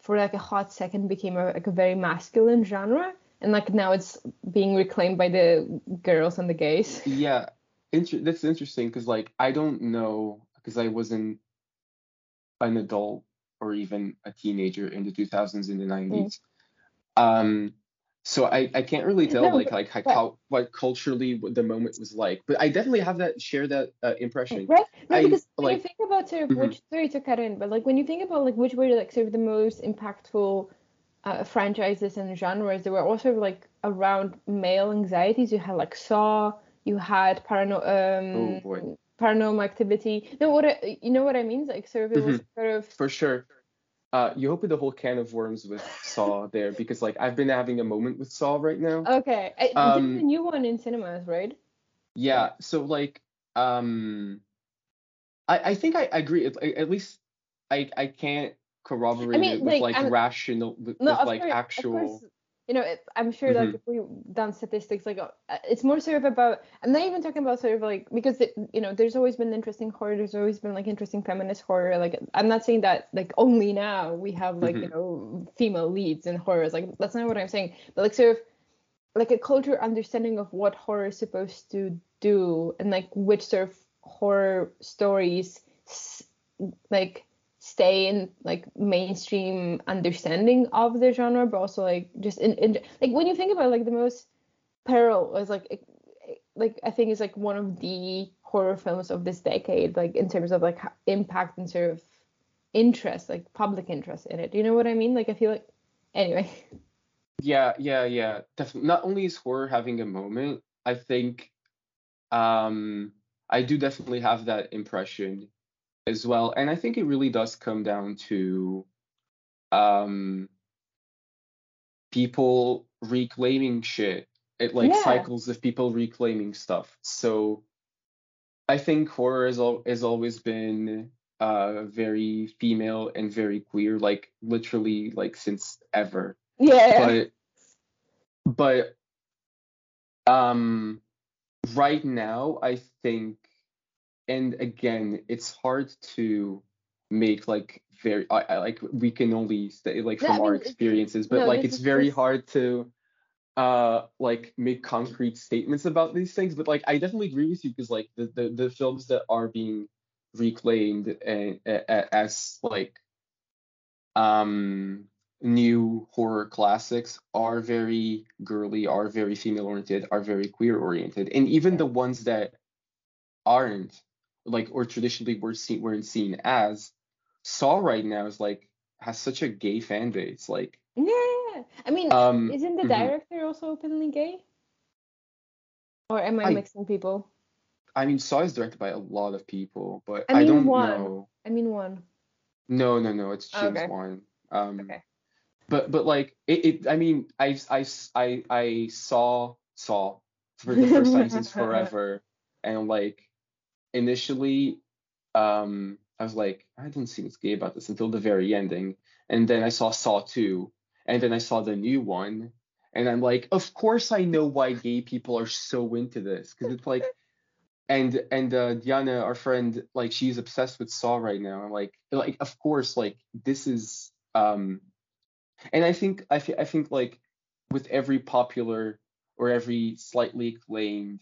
for like a hot second became a, like a very masculine genre and like now it's being reclaimed by the girls and the gays Yeah, inter- that's interesting because like I don't know because I wasn't an adult or even a teenager in the 2000s and the 90s. Um, so I I can't really tell No, like like how, what culturally what the moment was like, but I definitely have that share that uh, impression. Right? No, I, because when you think about sort of Mhm. which sorry to cut in, but like when you think about like which were like sort of the most impactful uh, franchises and genres, they were also like around male anxieties. You had like Saw, you had parano- Oh, um, boy. paranormal activity. No, what I, you know what I mean? Like sort of it was sort of For sure. uh, you opened a whole can of worms with Saw there because like I've been having a moment with Saw right now. Okay. I, Um, there's a new one in cinemas, right? Yeah, so like um I I think I agree at, at least I I can't corroborate mean, it with like, like rational with, No, with like course, actual you know, it, I'm sure like Mhm. if we done statistics, like uh, it's more sort of about. I'm not even talking about sort of like because it, you know, there's always been interesting horror. There's always been like interesting feminist horror. Like I'm not saying that like only now we have like you Mhm. know female leads in horrors. Like that's not what I'm saying. But like sort of like a cultural understanding of what horror is supposed to do and like which sort of horror stories like stay in like mainstream understanding of the genre but also like just in, in like when you think about like the most peril was like like i think is like one of the horror films of this decade like in terms of like impact and sort of interest like public interest in it Do you know what i mean like i feel like anyway Yeah, yeah, yeah. Definitely. Not only is horror having a moment, I think um I do definitely have that impression as well. And I think it really does come down to um people reclaiming shit. It like Yeah. cycles of people reclaiming stuff. So I think horror has al- has always been uh very female and very queer, like literally like since ever yeah but but um right now i think and again it's hard to make like very I, I like we can only say like No, from I our mean, it's- experiences but no, like it's very just- hard to uh like make concrete statements about these things but like i definitely agree with you because like the, the the films that are being reclaimed and as like um new horror classics are very girly, are very female oriented, are very queer oriented, and even the ones that aren't like or traditionally were seen weren't seen as Saw right now is like has such a gay fan base. Like Yeah, I mean, Um, isn't the mhm. director also openly gay? Or am I, I- mixing people? I mean Saw is directed by a lot of people, but I I, don't one. know. I mean one. No, no, no, it's James Okay. Wan. Um Okay. but but like it, it I mean I, I I I saw saw for the first time since forever and like initially um I was like I didn't see what's gay about this until the very ending. And then I saw Saw 2 and then I saw the new one and I'm like of course I know why gay people are so into this because it's like and and uh Diana our friend like she's obsessed with Saw right now. I'm like like of course like this is um and I think I, thi- I think like with every popular or every slightly acclaimed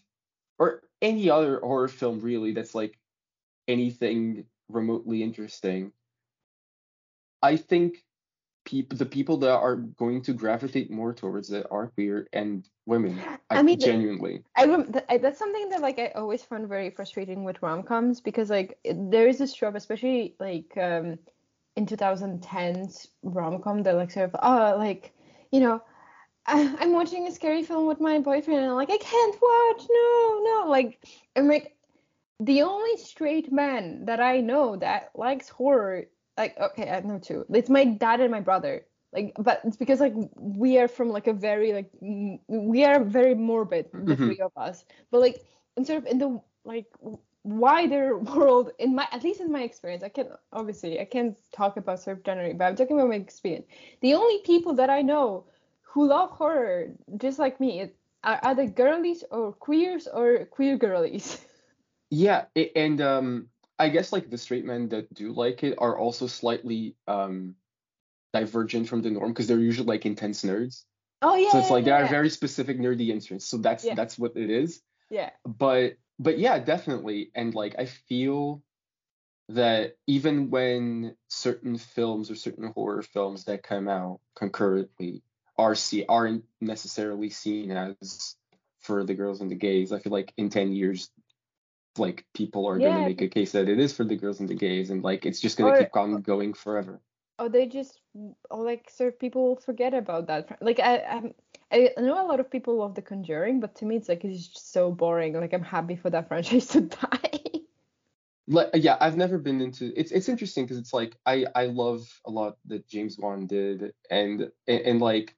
or any other horror film really that's like anything remotely interesting, I think people the people that are going to gravitate more towards it are queer and women. I mean, genuinely. I, I that's something that like I always found very frustrating with rom-coms because like there is this trope, especially like um in 2010s rom-com that like sort of oh like you know I, I'm watching a scary film with my boyfriend and I'm like I can't watch no no. Like I'm like the only straight man that I know that likes horror like okay I know two. It's my dad and my brother. Like but it's because like we are from like a very like m- we are very morbid the Mhm. three of us. But like in sort of in the like wider world in my at least in my experience i can obviously i can't talk about sort of generally but i'm talking about my experience. The only people that i know who love horror just like me it, are either girlies or queers or queer girlies Yeah, it, and um I guess like the straight men that do like it are also slightly um divergent from the norm because they're usually like intense nerds. oh yeah So it's like yeah, there are very specific nerdy interests. So that's Yeah. that's what it is. yeah But but yeah, definitely. And like I feel that even when certain films or certain horror films that come out concurrently are see aren't necessarily seen as for the girls and the gays, I feel like in 10 years like people are Yeah, gonna make a case that it is for the girls and the gays and like it's just gonna Or- keep on going forever. or they just or like sort of people forget about that. Like i I'm, i know a lot of people love the conjuring but to me it's like it's just so boring. Like i'm happy for that franchise to die. Like yeah i've never been into it's it's interesting because it's like i i love a lot that james wan did and, and and like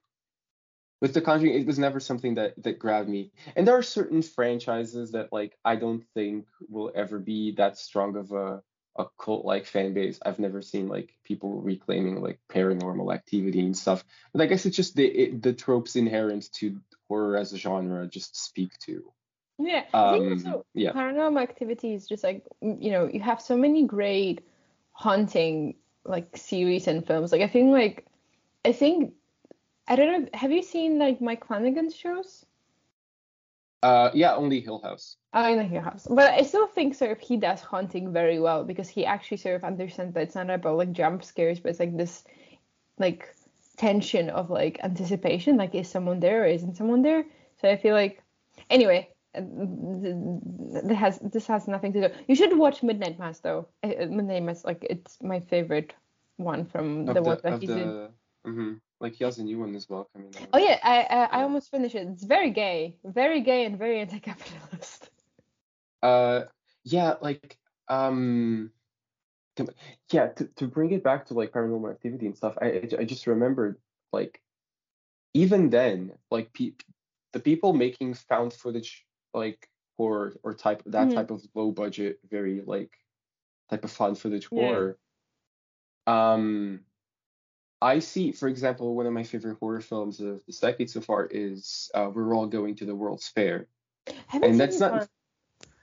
with the conjuring it was never something that that grabbed me. And there are certain franchises that like i don't think will ever be that strong of a a cult like fan base i've never seen like people reclaiming like paranormal activity and stuff. But i guess it's just the it, the tropes inherent to horror as a genre just speak to. Yeah, um also yeah. paranormal activity is just like you know you have so many great haunting like series and films. Like I think like I think I don't know. Have you seen like Mike Flanagan's shows? uh yeah only hill house Oh, in the Hill House. But I still think sort of he does haunting very well because he actually sort of understands that it's not about like jump scares, but it's like this like tension of like anticipation. Like is someone there or isn't someone there? So I feel like anyway, this has this has nothing to do. You should watch Midnight Mass though. Uh, Midnight Mass like it's my favorite one from the the ones that of he did. the hmm like he has a new one as well coming out Oh yeah, I I, I almost finished it. It's very gay, very gay and very anti-capitalist. Uh, yeah, like um, to, yeah, to, to bring it back to like paranormal activity and stuff, I I just remembered like even then, like pe the people making found footage like horror or type that Mhm. type of low budget, very like type of found footage Yeah. Um, I see, for example, one of my favorite horror films of this decade so far is uh, We're All Going to the World's Fair and that's not one.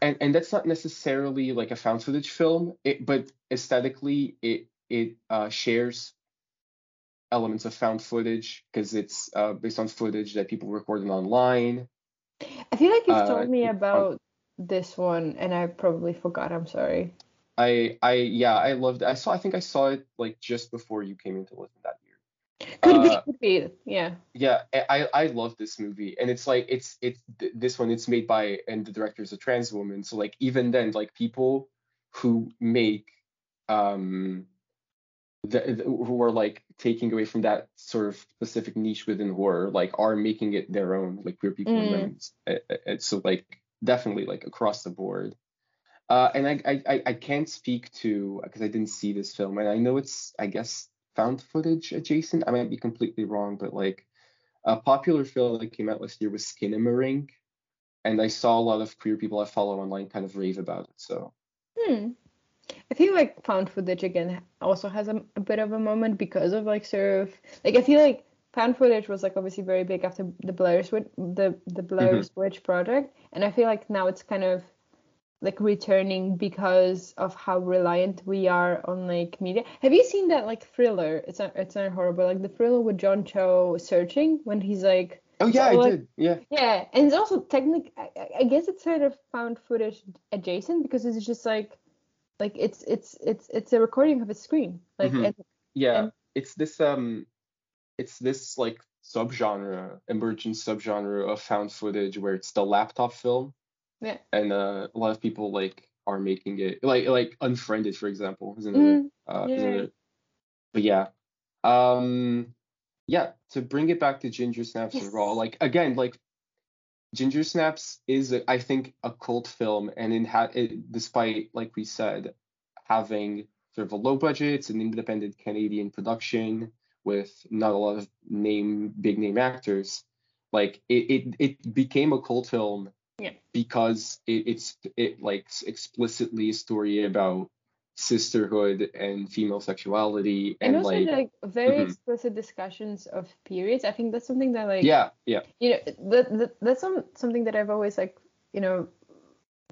and and that's not necessarily like a found footage film it but aesthetically it it uh, shares elements of found footage because it's uh, based on footage that people recorded online I feel like you've uh, told me about this one and I probably forgot. I'm sorry. I i yeah i loved it i saw i think i saw it like just before you came into Lisbon that year Could be, Uh, could be. Yeah. yeah I I love this movie and it's like it's it's th- this one it's made by and the director is a trans woman so like even then like people who make um the, the- who are like taking away from that sort of specific niche within horror like are making it their own like queer people and Mm. women Uh, uh, uh, so like definitely like across the board uh and I I I- can't speak to because I didn't see this film and I know it's I guess found footage adjacent. I might be completely wrong but like a popular film that came out last year was Skinamarink and I saw a lot of queer people I follow online kind of rave about it so. Hmm. I feel like found footage again also has a, a bit of a moment because of like sort of like I feel like found footage was like obviously very big after the Blair Witch the the Blair Witch project and I feel like now it's kind of like returning because of how reliant we are on like media. Have you seen that like thriller? It's not it's not horrible like the thriller with John Cho searching when he's like oh yeah I like- did yeah yeah, and it's also technic. I, I- guess it's sort of found footage adjacent because it's just like, like it's it's it's it's a recording of a screen. Like, Mhm. and, Yeah, And- it's this um, it's this like subgenre, emergent subgenre of found footage where it's the laptop film, yeah. and uh, a lot of people like are making it like like Unfriended, for example, is another. Mm, Uh, yeah. another but yeah, um, yeah. To bring it back to Ginger Snaps and Yes. Raw, like again, like Ginger Snaps is, I think, a cult film, and in ha- it, despite, like we said, having sort of a low budget, it's an independent Canadian production with not a lot of name, big name actors. Like it, it, it became a cult film Yeah. because it, it's it like explicitly a story about sisterhood and female sexuality and, and, also like, like, very Mhm. explicit discussions of periods. I think that's something that like yeah, yeah, you know that, that that's some something that I've always like you know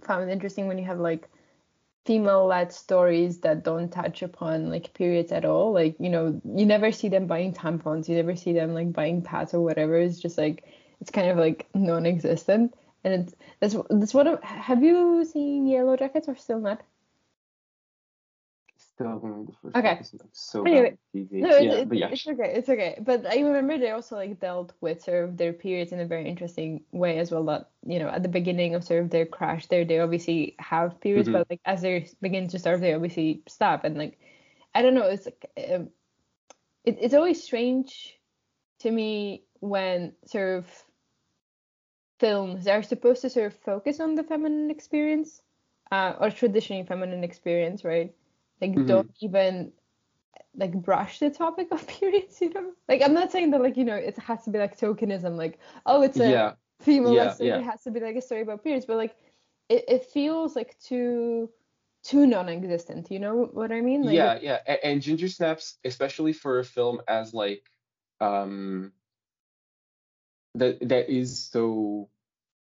found interesting when you have like female-led stories that don't touch upon like periods at all. Like you know you never see them buying tampons, you never see them like buying pads or whatever. It's just like it's kind of like non-existent. And it's that's that's one have you seen Yellowjackets or still not? still going the first Okay. episode. So Anyway, bad at TV. No, it's, yeah, it's, but yeah, it's okay, it's okay. But I remember they also like dealt with sort of their periods in a very interesting way as well. That you know, at the beginning of sort of their crash, there they obviously have periods, Mhm. but like as they begin to start, they obviously stop. And like, I don't know, it's like um, it, it's always strange to me when sort of films are supposed to sort of focus on the feminine experience uh, or traditionally feminine experience, right? Like Mhm. don't even like brush the topic of periods, you know? Like I'm not saying that like, you know, it has to be like tokenism, like, oh it's a Yeah, female yeah, story, yeah. it has to be like a story about periods, but like it, it feels like too too non-existent, you know what I mean? Like Yeah, yeah. And, and Ginger Snaps, especially for a film as like um that that is so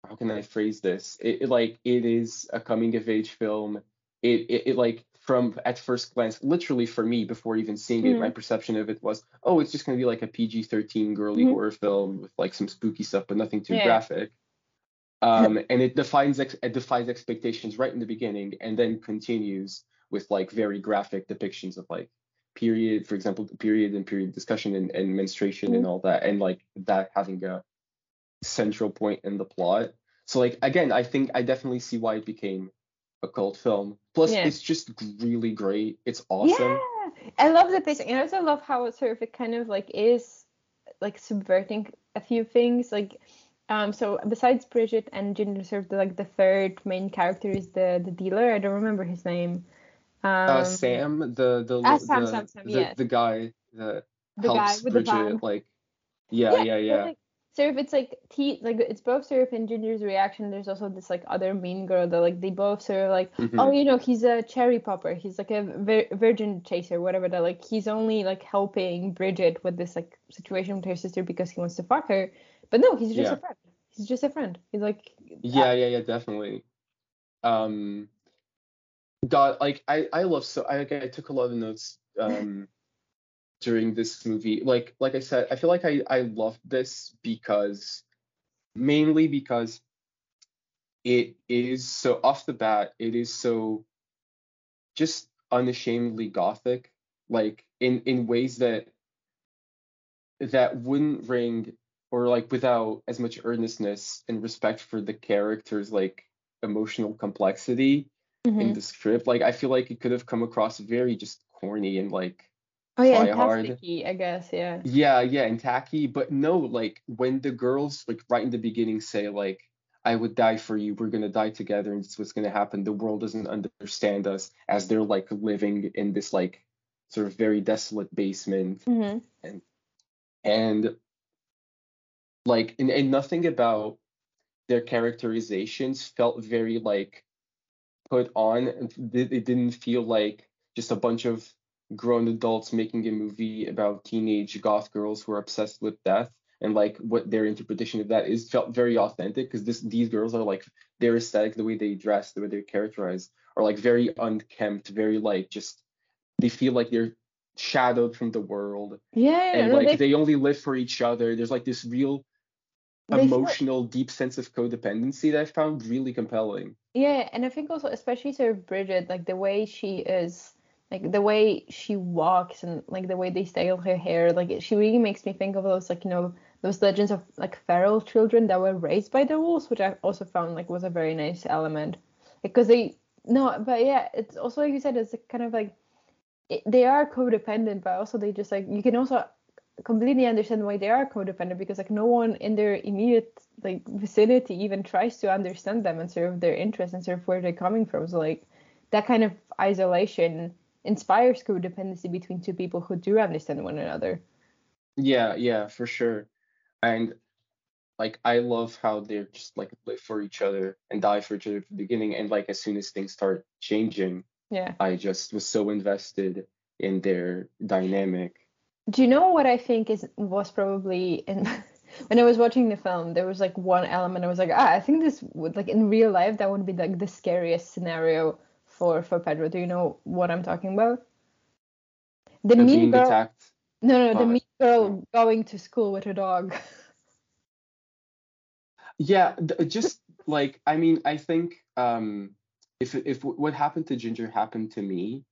how can I phrase this? It, it like it is a coming of age film. It, it it like from at first glance, literally for me before even seeing it, my Mhm. perception of it was, oh, it's just gonna be like a PG-13 girly Mhm. horror film with like some spooky stuff, but nothing too Yeah. graphic. Um, and it defines ex- it defies expectations right in the beginning, and then continues with like very graphic depictions of like period, for example, the period and period discussion and, and menstruation and Mhm. all that, and like that having a central point in the plot. So like again, I think I definitely see why it became a cult film. Plus, Yeah. it's just really great. It's awesome. Yeah, I love the pacing. And I also love how it sort of it kind of like is like subverting a few things. Like, um, so besides Bridget and Ginger, sort of the, like the third main character is the the dealer. I don't remember his name. Um, Uh, Sam, the the ah, the Sam, Sam, Sam, the, yes. the guy that the guy helps with Bridget, like yeah, yeah, yeah. Like, Surf, it's like T, like it's both Surf and Ginger's reaction. There's also this like other mean girl that like they both sort of like, Mhm. oh, you know, he's a cherry popper. He's like a vir- virgin chaser, whatever. That like he's only like helping Bridget with this like situation with her sister because he wants to fuck her. But no, he's just Yeah. a friend. He's just a friend. He's like, Yeah, yeah, yeah, definitely. Um, God, like I, I love so I, like, I took a lot of notes um during this movie. Like, like I said, I feel like I, I loved this because mainly because it is so off the bat, it is so just unashamedly gothic, like in in ways that that wouldn't ring or like without as much earnestness and respect for the characters like emotional complexity in mhm. the script like i feel like it could have come across very just corny and like oh yeah, try hard. I guess, yeah. yeah yeah and tacky but no like when the girls like right in the beginning say like i would die for you we're gonna die together and it's what's gonna happen the world doesn't understand us as they're like living in this like sort of very desolate basement hmm and like and, and nothing about their characterizations felt very like put on and it didn't feel like just a bunch of grown adults making a movie about teenage goth girls who are obsessed with death and like what their interpretation of that is felt very authentic because this these girls are like their aesthetic the way they dress the way they're characterized are like very unkempt very like just they feel like they're shadowed from the world Yeah, and like they, they only live for each other. There's like this real emotional, deep sense of codependency that I found really compelling. Yeah, and I think also, especially of Bridget, like the way she is, like the way she walks and like the way they style her hair, like she really makes me think of those like you know those legends of like feral children that were raised by the wolves, which I also found like was a very nice element because they no, but yeah, it's also like you said, it's kind of like it, they are codependent, but also they just like you can also completely understand why they are codependent because like no one in their immediate like vicinity even tries to understand them and serve their interests and serve where they're coming from. So like that kind of isolation inspires codependency between two people who do understand one another. Yeah, yeah, for sure. And like I love how they're just like live for each other and die for each other at the beginning. And like as soon as things start changing, Yeah. I just was so invested in their dynamic. Do you know what I think is was probably in when I was watching the film, there was like one element I was like, ah, I think this would like in real life that would be like the scariest scenario for for Pedro. Do you know what I'm talking about? The mean girl. attacked. No, no, the mean girl going to school with her dog. Yeah, th- just like I mean, I think um if if what happened to Ginger happened to me,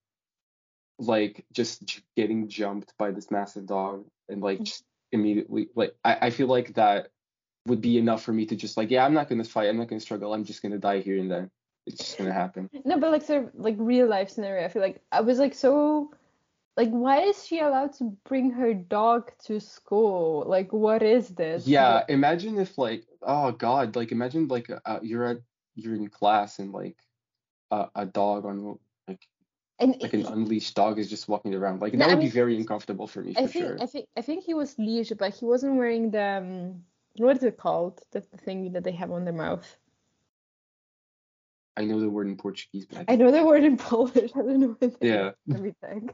like just j- getting jumped by this massive dog and like just immediately like I, I feel like that would be enough for me to just like yeah I'm not gonna fight I'm not gonna struggle I'm just gonna die here and then it's just gonna happen No, but like sort of like real life scenario. I feel like I was like so like why is she allowed to bring her dog to school? Like what is this? yeah imagine if like oh god like imagine like uh, you're at you're in class and like a, a dog on like And like an he- unleashed dog is just walking around. Like No, that I would be very uncomfortable for me for think sure. I think I think he was leashed, but he wasn't wearing the um, what is it called? That's the thing that they have on their mouth. I know the word in Portuguese, but I I know the word in Polish. I don't know what Yeah. everything.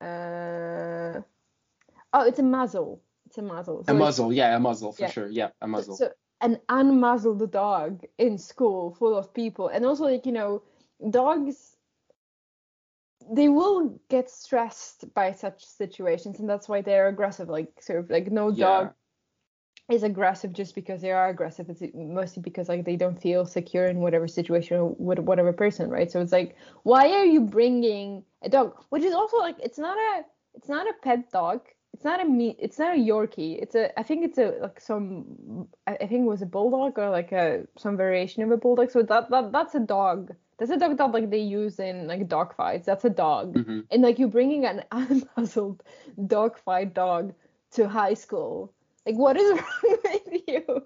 Uh, oh, it's a muzzle. It's a muzzle. a So it's- muzzle, yeah, a muzzle for Yeah. sure. Yeah, a muzzle. so an unmuzzled dog in school full of people, and also like you know, dogs they will get stressed by such situations, and that's why they're aggressive. Like sort of like no Yeah. dog is aggressive just because they are aggressive. It's mostly because like they don't feel secure in whatever situation with whatever person, right? So it's like, why are you bringing a dog? Which is also like, it's not a, it's not a pet dog. It's not a me. It's not a Yorkie. It's a. I think it's a like some. I think it was a bulldog or like a some variation of a bulldog. So that that that's a dog. That's a dog that like they use in like dog fights. That's a dog. hmm And like you're bringing an unmuzzled dog fight dog to high school. Like what is wrong with you?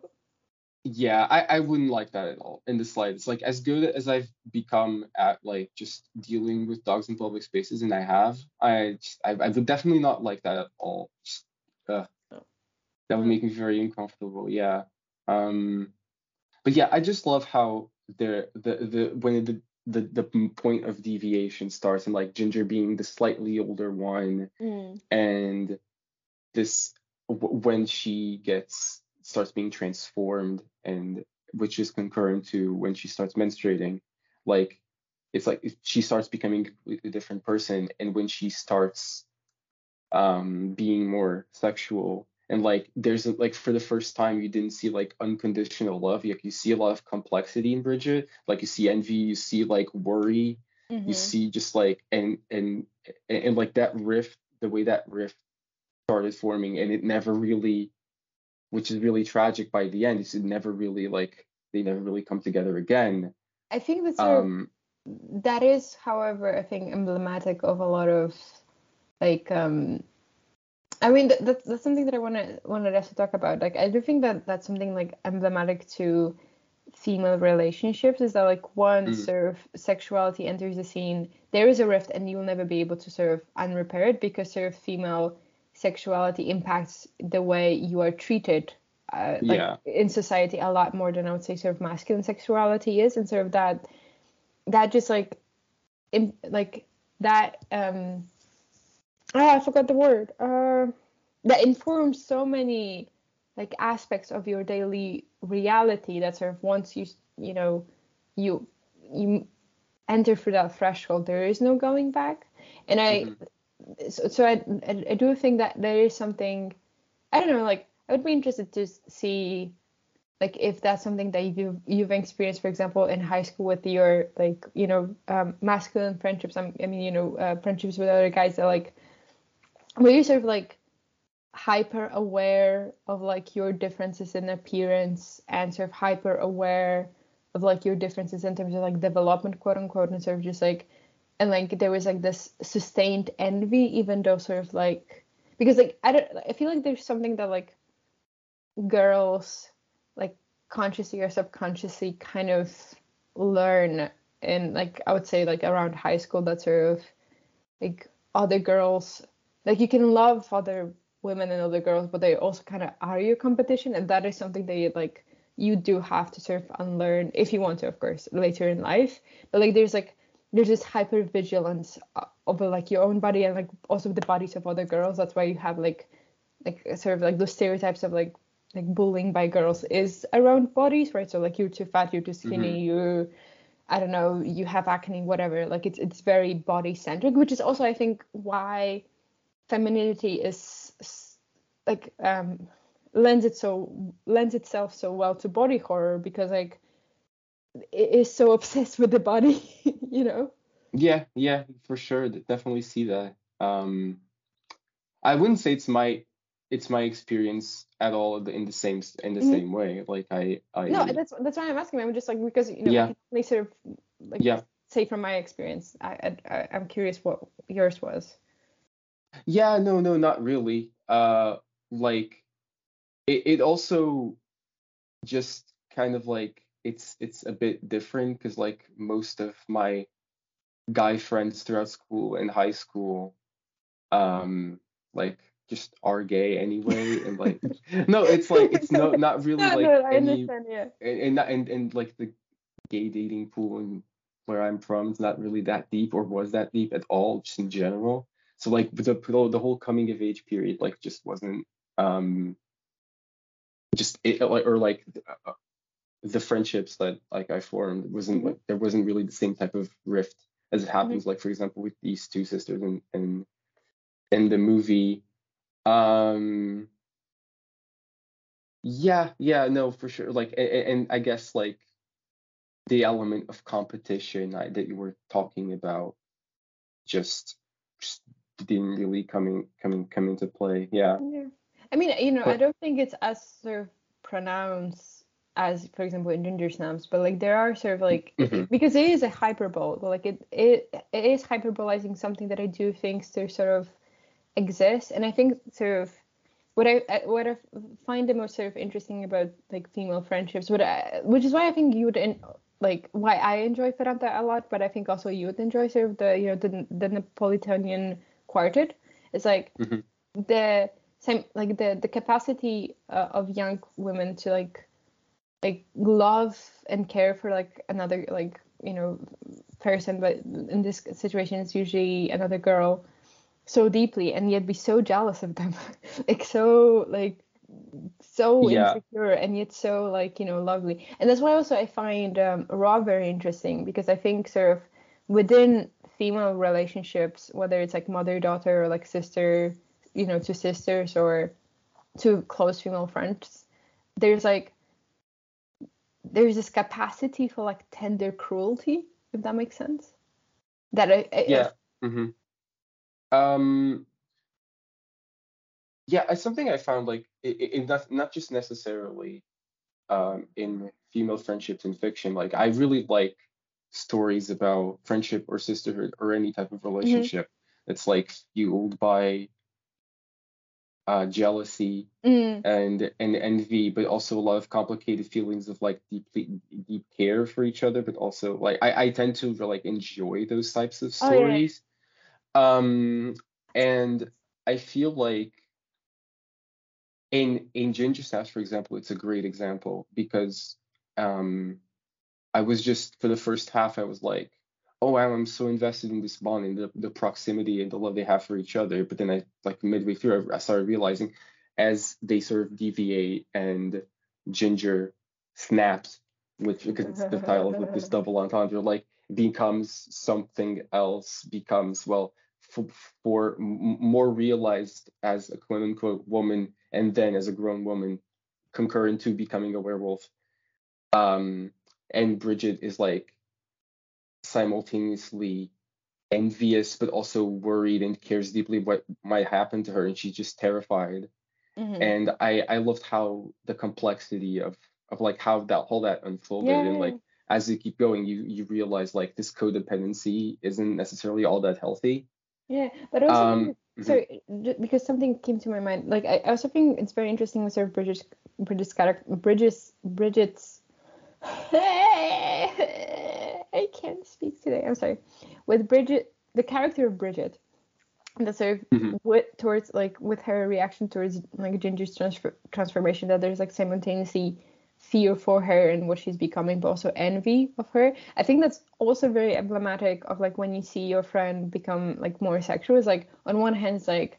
Yeah, I, I wouldn't like that at all in the slightest. Like as good as I've become at like just dealing with dogs in public spaces, and I have, I just, I, I would definitely not like that at all. Just, uh, No. that would make me very uncomfortable. Yeah. Um, but yeah, I just love how the the the when the the the point of deviation starts, and like Ginger being the slightly older one, and this when she gets starts being transformed and which is concurrent to when she starts menstruating like it's like she starts becoming a completely different person and when she starts um being more sexual and like there's a, like for the first time you didn't see like unconditional love. Like you see a lot of complexity in Bridget. Like you see envy you see like worry. Mm-hmm. you see just like and and and, and like that rift the way that rift started forming and it never really which is really tragic by the end is it never really like they never really come together again I think that's um that is, however, I think emblematic of a lot of like um I mean that, that's that's something that I wanna wanted us to talk about. Like I do think that that's something like emblematic to female relationships is that like once Mm. sort of sexuality enters the scene, there is a rift and you'll never be able to sort of unrepair it because sort of female sexuality impacts the way you are treated uh, like Yeah. in society a lot more than I would say sort of masculine sexuality is and sort of that that just like im- like that um ah, I forgot the word uh that informs so many like aspects of your daily reality that sort of once you you know you you enter through that threshold there is no going back and I Mhm. So, so I, I I do think that there is something I don't know like I would be interested to see like if that's something that you've you've experienced for example in high school with your like you know um, masculine friendships. I'm, I mean you know uh, friendships with other guys that like were you sort of like hyper aware of like your differences in appearance and sort of hyper aware of like your differences in terms of like development quote unquote and sort of just like and like there was like this sustained envy even though sort of like because like I don't I feel like there's something that like girls like consciously or subconsciously kind of learn in like I would say like around high school that sort of like other girls like you can love other women and other girls but they also kind of are your competition and that is something that you like you do have to sort of unlearn if you want to of course later in life. But like there's like there's this hyper vigilance over like your own body and like also the bodies of other girls. That's why you have like like sort of like those stereotypes of like like bullying by girls is around bodies right? So like you're too fat you're too skinny you i don't know you have acne whatever. Like it's it's very body centric which is also i think why femininity is like um lends it so lends itself so well to body horror because like is so obsessed with the body you know yeah yeah for sure definitely see that um I wouldn't say it's my it's my experience at all in the same in the Mhm. same way like I I no that's that's why i'm asking i'm just like because you know Yeah. i can only sort of like yeah say from my experience I, I I- i'm curious what yours was Yeah, no, no, not really. Uh, like it, it also just kind of like it's it's a bit different because like most of my guy friends throughout school and high school um like just are gay anyway and like no it's like it's no not really No, like no, I any understand. Yeah. and and, not- and and like the gay dating pool and where I'm from is not really that deep or was that deep at all just in general so like the the whole coming of age period like just wasn't um just it like or like the friendships that like I formed wasn't Mhm. like there wasn't really the same type of rift as it happens like for example with these two sisters in in in the movie um yeah yeah no for sure like a- a- and I guess like the element of competition I, that you were talking about just just didn't really coming coming come into play yeah Yeah. I mean, you know, I don't think it's as sort of pronounced as, for example, in Ginger Snaps, but like there are sort of like Mhm. because it is a hyperbole, like it it it is hyperbolizing something that I do think to sort of exist, and I think sort of what I what I find the most sort of interesting about like female friendships, what I, which is why I think you would en- like why I enjoy Ferrante a lot, but I think also you would enjoy sort of the you know the the Napolitanian quartet. It's like Mhm. the same like the the capacity uh, of young women to like like love and care for like another like you know person but in this situation it's usually another girl so deeply and yet be so jealous of them like so like so Yeah. insecure and yet so like you know lovely and that's why also i find um, raw very interesting because i think sort of within female relationships whether it's like mother daughter or like sister you know to sisters or to close female friends there's like there's this capacity for like tender cruelty if that makes sense. That I, I yeah. Hmm um yeah it's something i found like in not, not just necessarily um in female friendships in fiction. Like i really like stories about friendship or sisterhood or any type of relationship. That's like fueled by uh jealousy Mm, and and envy but also a lot of complicated feelings of like deeply deep care for each other but also like i i tend to like enjoy those types of Oh, yeah. stories um and i feel like in in ginger snaps for example it's a great example because um i was just for the first half i was like oh i'm so invested in this bond and the, the proximity and the love they have for each other. But then i like midway through i, started realizing as they sort of deviate and ginger snaps which because it's the title of this double entendre like becomes something else becomes well for, for more realized as a quote unquote woman and then as a grown woman concurrent to becoming a werewolf. Um and bridget is like simultaneously envious but also worried and cares deeply what might happen to her and she's just terrified mhm. and i i loved how the complexity of of like how that all that unfolded and like as you keep going you you realize like this codependency isn't necessarily all that healthy Yeah, but also Um, mhm. so j- because something came to my mind, like I, I also think it's very interesting with sort of British British character Bridget's Bridget's. I can't speak today. I'm sorry. With Bridget, the character of Bridget, the sort of Mhm. with towards like with her reaction towards like Ginger's transfer, transformation, that there's like simultaneously fear for her and what she's becoming, but also envy of her. I think that's also very emblematic of like when you see your friend become like more sexual. It's like on one hand, it's like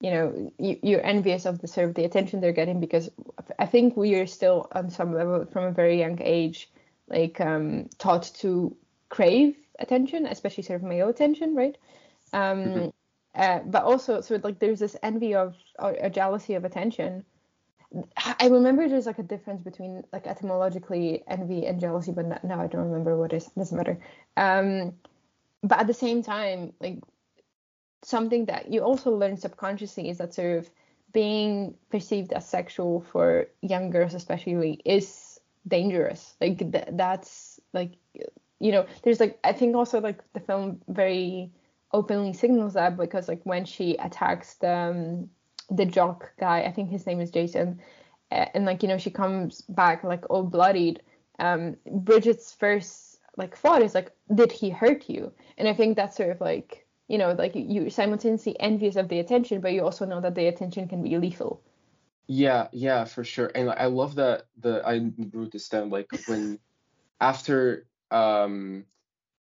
you know you, you're envious of the sort of the attention they're getting because I think we are still on some level from a very young age like um, taught to crave attention, especially sort of male attention, right? Um, Mhm. uh, but also, so like there's this envy of or a jealousy of attention. I remember there's like a difference between like etymologically envy and jealousy, but no- now I don't remember what is. Doesn't matter. Um, but at the same time, like something that you also learn subconsciously is that sort of being perceived as sexual for young girls especially is dangerous like th- that's like you know there's like i think also like the film very openly signals that because like when she attacks the um, the jock guy i think his name is jason and like you know she comes back like all bloodied um, Bridget's first like thought is like, did he hurt you? And I think that's sort of like you know like you simultaneously envious of the attention, but you also know that the attention can be lethal. Yeah, yeah, for sure. And I love that the I wrote this down like when after um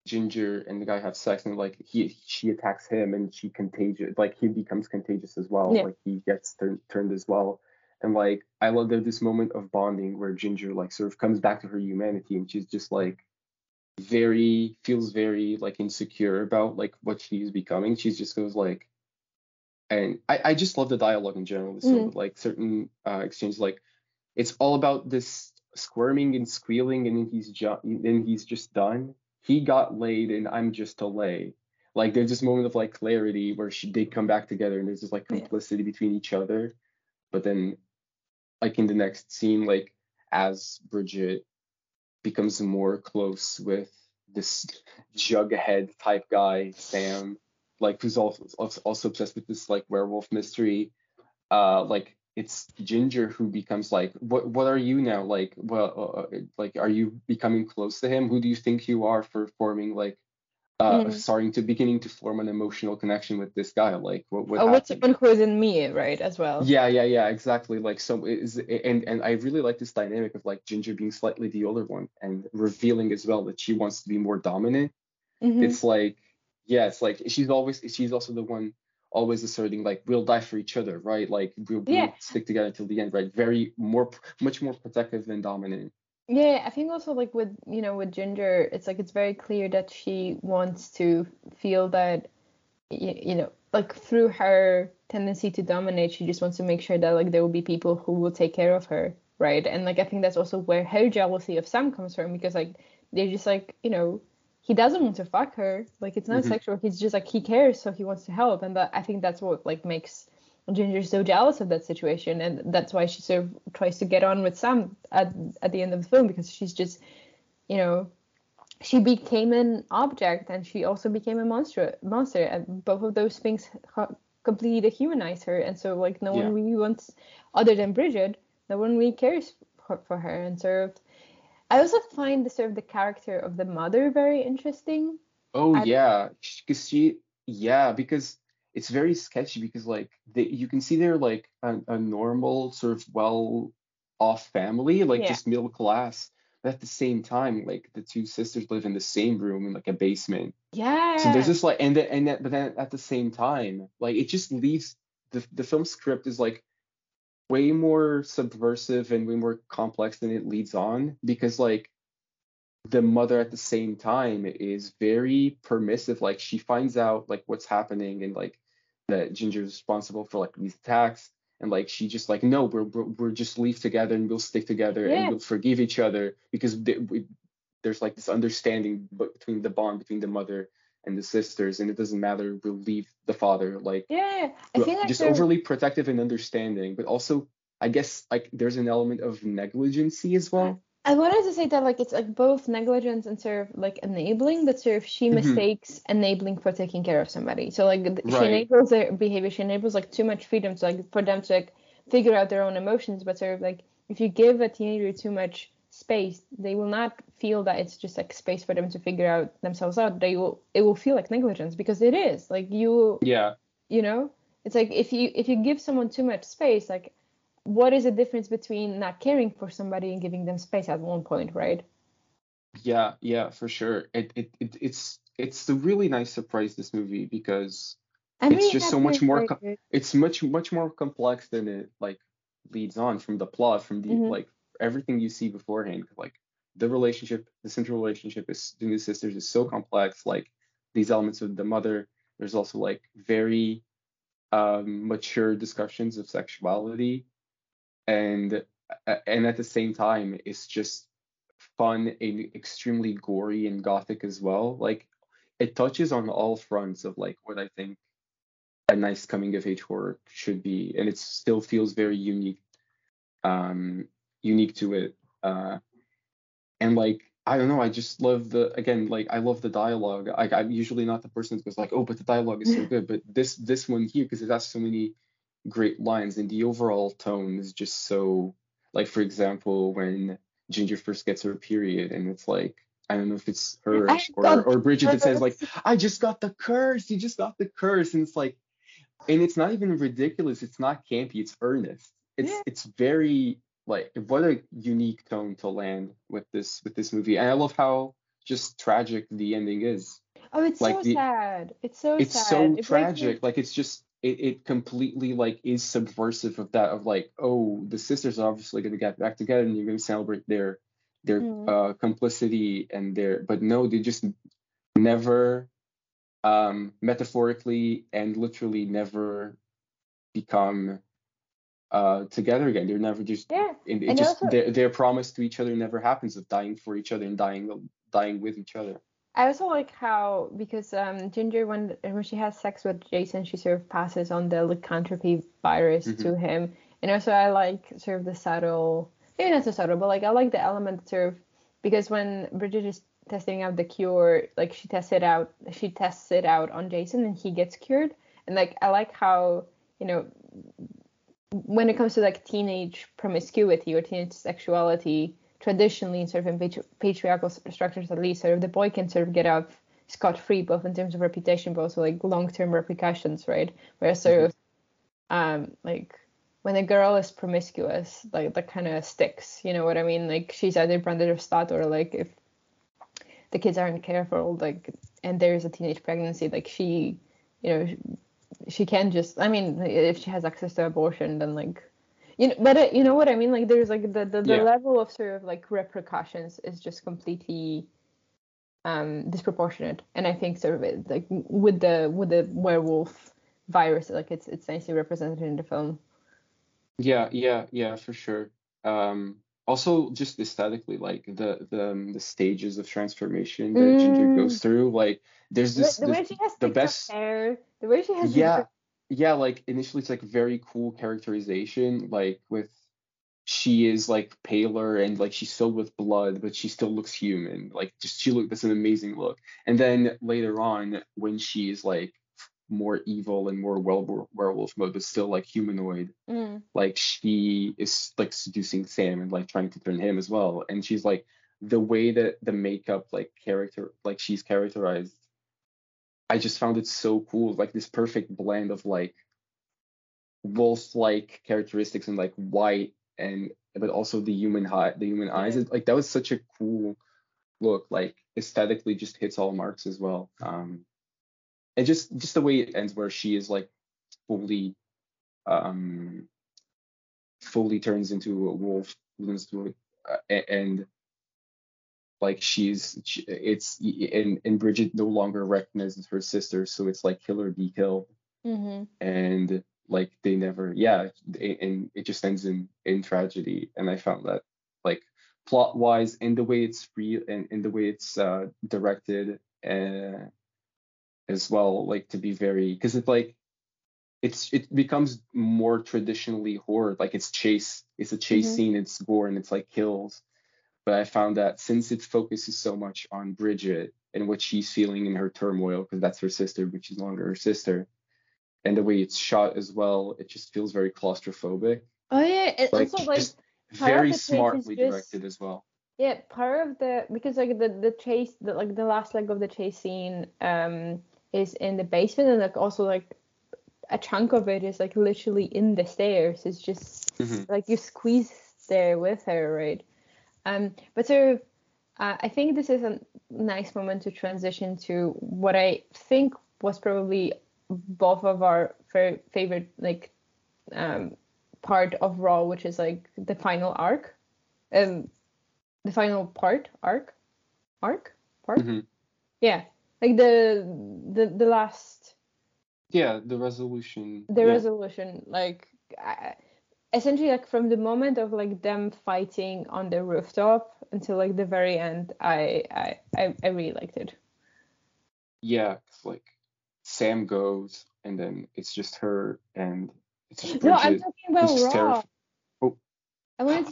Ginger and the guy have sex and like he she attacks him and she contagious like he becomes contagious as well. Yeah. Like he gets turned turned as well. And like I love that this moment of bonding where Ginger like sort of comes back to her humanity and she's just like very feels very like insecure about like what she's becoming. She just goes like and I, I just love the dialogue in general. So Mhm. like certain uh, exchanges, like it's all about this squirming and squealing, and then he's ju- then he's just done. He got laid, and I'm just a lay. Like there's this moment of like clarity where she they come back together, and there's this like Yeah. complicity between each other. But then, like in the next scene, like as Bridget becomes more close with this jughead type guy, Sam, like who's also also obsessed with this like werewolf mystery. Uh, like it's Ginger who becomes like, what what are you now? Like, well, uh, like are you becoming close to him? Who do you think you are for forming like, uh, Mhm. starting to beginning to form an emotional connection with this guy? Like, what what oh, what's someone who is in me, right? As well. Yeah, yeah, yeah, exactly. Like so is and and I really like this dynamic of like Ginger being slightly the older one and revealing as well that she wants to be more dominant. Mhm. It's like yeah, it's like she's always she's also the one always asserting like we'll die for each other, right? Like we'll, we'll stick together until the end, right? Very more much more protective than dominant. Yeah, I think also like with you know with Ginger, it's like it's very clear that she wants to feel that you, you know like through her tendency to dominate, she just wants to make sure that like there will be people who will take care of her, right? And like I think that's also where her jealousy of Sam comes from because like they're just like you know he doesn't want to fuck her, like it's not Mhm. sexual. He's just like he cares, so he wants to help, and that I think that's what like makes Ginger so jealous of that situation, and that's why she sort of tries to get on with Sam at at the end of the film because she's just, you know, she became an object and she also became a monster. Monster, and both of those things ha- completely dehumanize her, and so like no Yeah. one really wants, other than Bridget, no one really cares for, for her, and sort of. I also find the sort of the character of the mother very interesting. Oh I- yeah, because she yeah because it's very sketchy because like they you can see they're like a, a normal sort of well off family like Yeah. just middle class but at the same time like the two sisters live in the same room in like a basement Yeah. so there's this like and then and that but then at the same time like it just leaves the the film script is like way more subversive and way more complex than it leads on because like the mother at the same time is very permissive. Like she finds out like what's happening and like that ginger's responsible for like these attacks. And like she just like no we're we're, we're just leave together and we'll stick together Yeah. and we'll forgive each other. Because they, we, there's like this understanding between the bond between the mother and the sisters and it doesn't matter we'll leave the father like yeah. I feel like just they're- overly protective and understanding but also i guess like there's an element of negligency as well I wanted to say that like it's like both negligence and sort of like enabling, but sort of she Mhm. mistakes enabling for taking care of somebody. So like th- she Right. enables their behavior, she enables like too much freedom to like for them to like figure out their own emotions, but sort of like if you give a teenager too much space, they will not feel that it's just like space for them to figure out themselves out. They will it will feel like negligence because it is. Like you yeah you know it's like if you if you give someone too much space like what is the difference between not caring for somebody and giving them space at one point right Yeah, yeah, for sure. It, it, it it's it's a really nice surprise this movie because I'm It's really just so much more very co- good. it's much much more complex than it like leads on from the plot from the Mhm. like everything you see beforehand. Like the relationship, the central relationship is between the sisters is so complex. Like these elements of the mother. There's also like very um, mature discussions of sexuality, and and at the same time, it's just fun and extremely gory and gothic as well. Like it touches on all fronts of like what I think a nice coming of age horror should be, and it still feels very unique, um, unique to it. Uh, and like I don't know, I just love the again, like I love the dialogue. Like I'm usually not the person that goes like, oh, but the dialogue is so good, but this this one here because it has so many great lines, and the overall tone is just so like, for example, when Ginger first gets her period, and it's like I don't know if it's her or or Bridget that says like. I just got the curse, you just got the curse, and it's like, and it's not even ridiculous, it's not campy, it's earnest. It's Yeah. it's very like what a unique tone to land with this with this movie, and I love how just tragic the ending is. Oh, it's like so the- sad. It's so sad. It's sad. so It tragic, like it's just it, it completely like is subversive of that of like oh the sisters are obviously gonna get back together and you're gonna celebrate their their Mhm. uh complicity and their but no they just never um metaphorically and literally never become uh together again they're never just Yeah. and it just also- their, their promise to each other never happens of dying for each other and dying dying with each other I also like how because um Ginger when when she has sex with Jason she sort of passes on the lycanthropy virus Mhm. to him and also I like sort of the subtle maybe not so subtle but like I like the element sort of because when Bridget is testing out the cure like she tests it out she tests it out on Jason and he gets cured and like I like how you know when it comes to like teenage promiscuity or teenage sexuality traditionally in sort of in patri- patriarchal structures at least sort of the boy can sort of get off scot free both in terms of reputation but also like long term repercussions right whereas sort Mhm. of um like when a girl is promiscuous like that kind of sticks you know what i mean like she's either branded or slut or like if the kids aren't careful like and there's a teenage pregnancy like she you know she can just i mean if she has access to abortion then like you know but uh, you know what i mean like there's like the the, the Yeah. level of sort of like repercussions is just completely um disproportionate and i think sort of it, like with the with the werewolf virus like it's it's nicely represented in the film Yeah, yeah, yeah, for sure. Um, also just aesthetically, like the the um, the stages of transformation that Ginger Mm. goes through, like there's this, the way this she has the best hair the way she has yeah yeah like initially it's like very cool characterization like with she is like paler and like she's filled with blood but she still looks human like just she look that's an amazing look and then later on when she is like more evil and more well werewolf mode but still like humanoid Mm. like she is like seducing Sam and like trying to turn him as well. And she's like the way that the makeup like character like she's characterized, I just found it so cool. Like this perfect blend of like wolf like characteristics and like white and but also the human high the human eyes. It- like that was such a cool look. Like aesthetically just hits all marks as well. Um and just just the way it ends where she is like fully um fully turns into a wolf turns a- and like she's she, it's and and Bridget no longer recognizes her sister so it's like kill or be killed. Hmm and like they never yeah a- and it just ends in in tragedy. And I found that like plot wise and the way it's real and, in the way it's uh directed uh, as well like to be very because it's like it's it becomes more traditionally horror. Like it's chase it's a chase Mhm. scene it's gore and it's like kills but i found that since it focuses so much on bridget and what she's feeling in her turmoil because that's her sister but she's no longer her sister and the way it's shot as well it just feels very claustrophobic oh yeah it's like also like just part of very the chase is smartly just- directed as well Yeah, part of the because like the the chase the like the last leg of the chase scene um is in the basement and like also like a chunk of it is like literally in the stairs. It's just Mhm. like you squeeze there with her, right? Um, but so uh, I think this is a nice moment to transition to what I think was probably both of our fa- favorite like um part of Raw, which is like the final arc. Um, the final part arc arc part Mhm. yeah like the the the last yeah the resolution the yeah. resolution like I, essentially like from the moment of like them fighting on the rooftop until like the very end i i i, I really liked it Yeah, 'cause, like Sam goes, and then it's just her, and it's just Bridget, no i'm talking about raw terrif- Oh.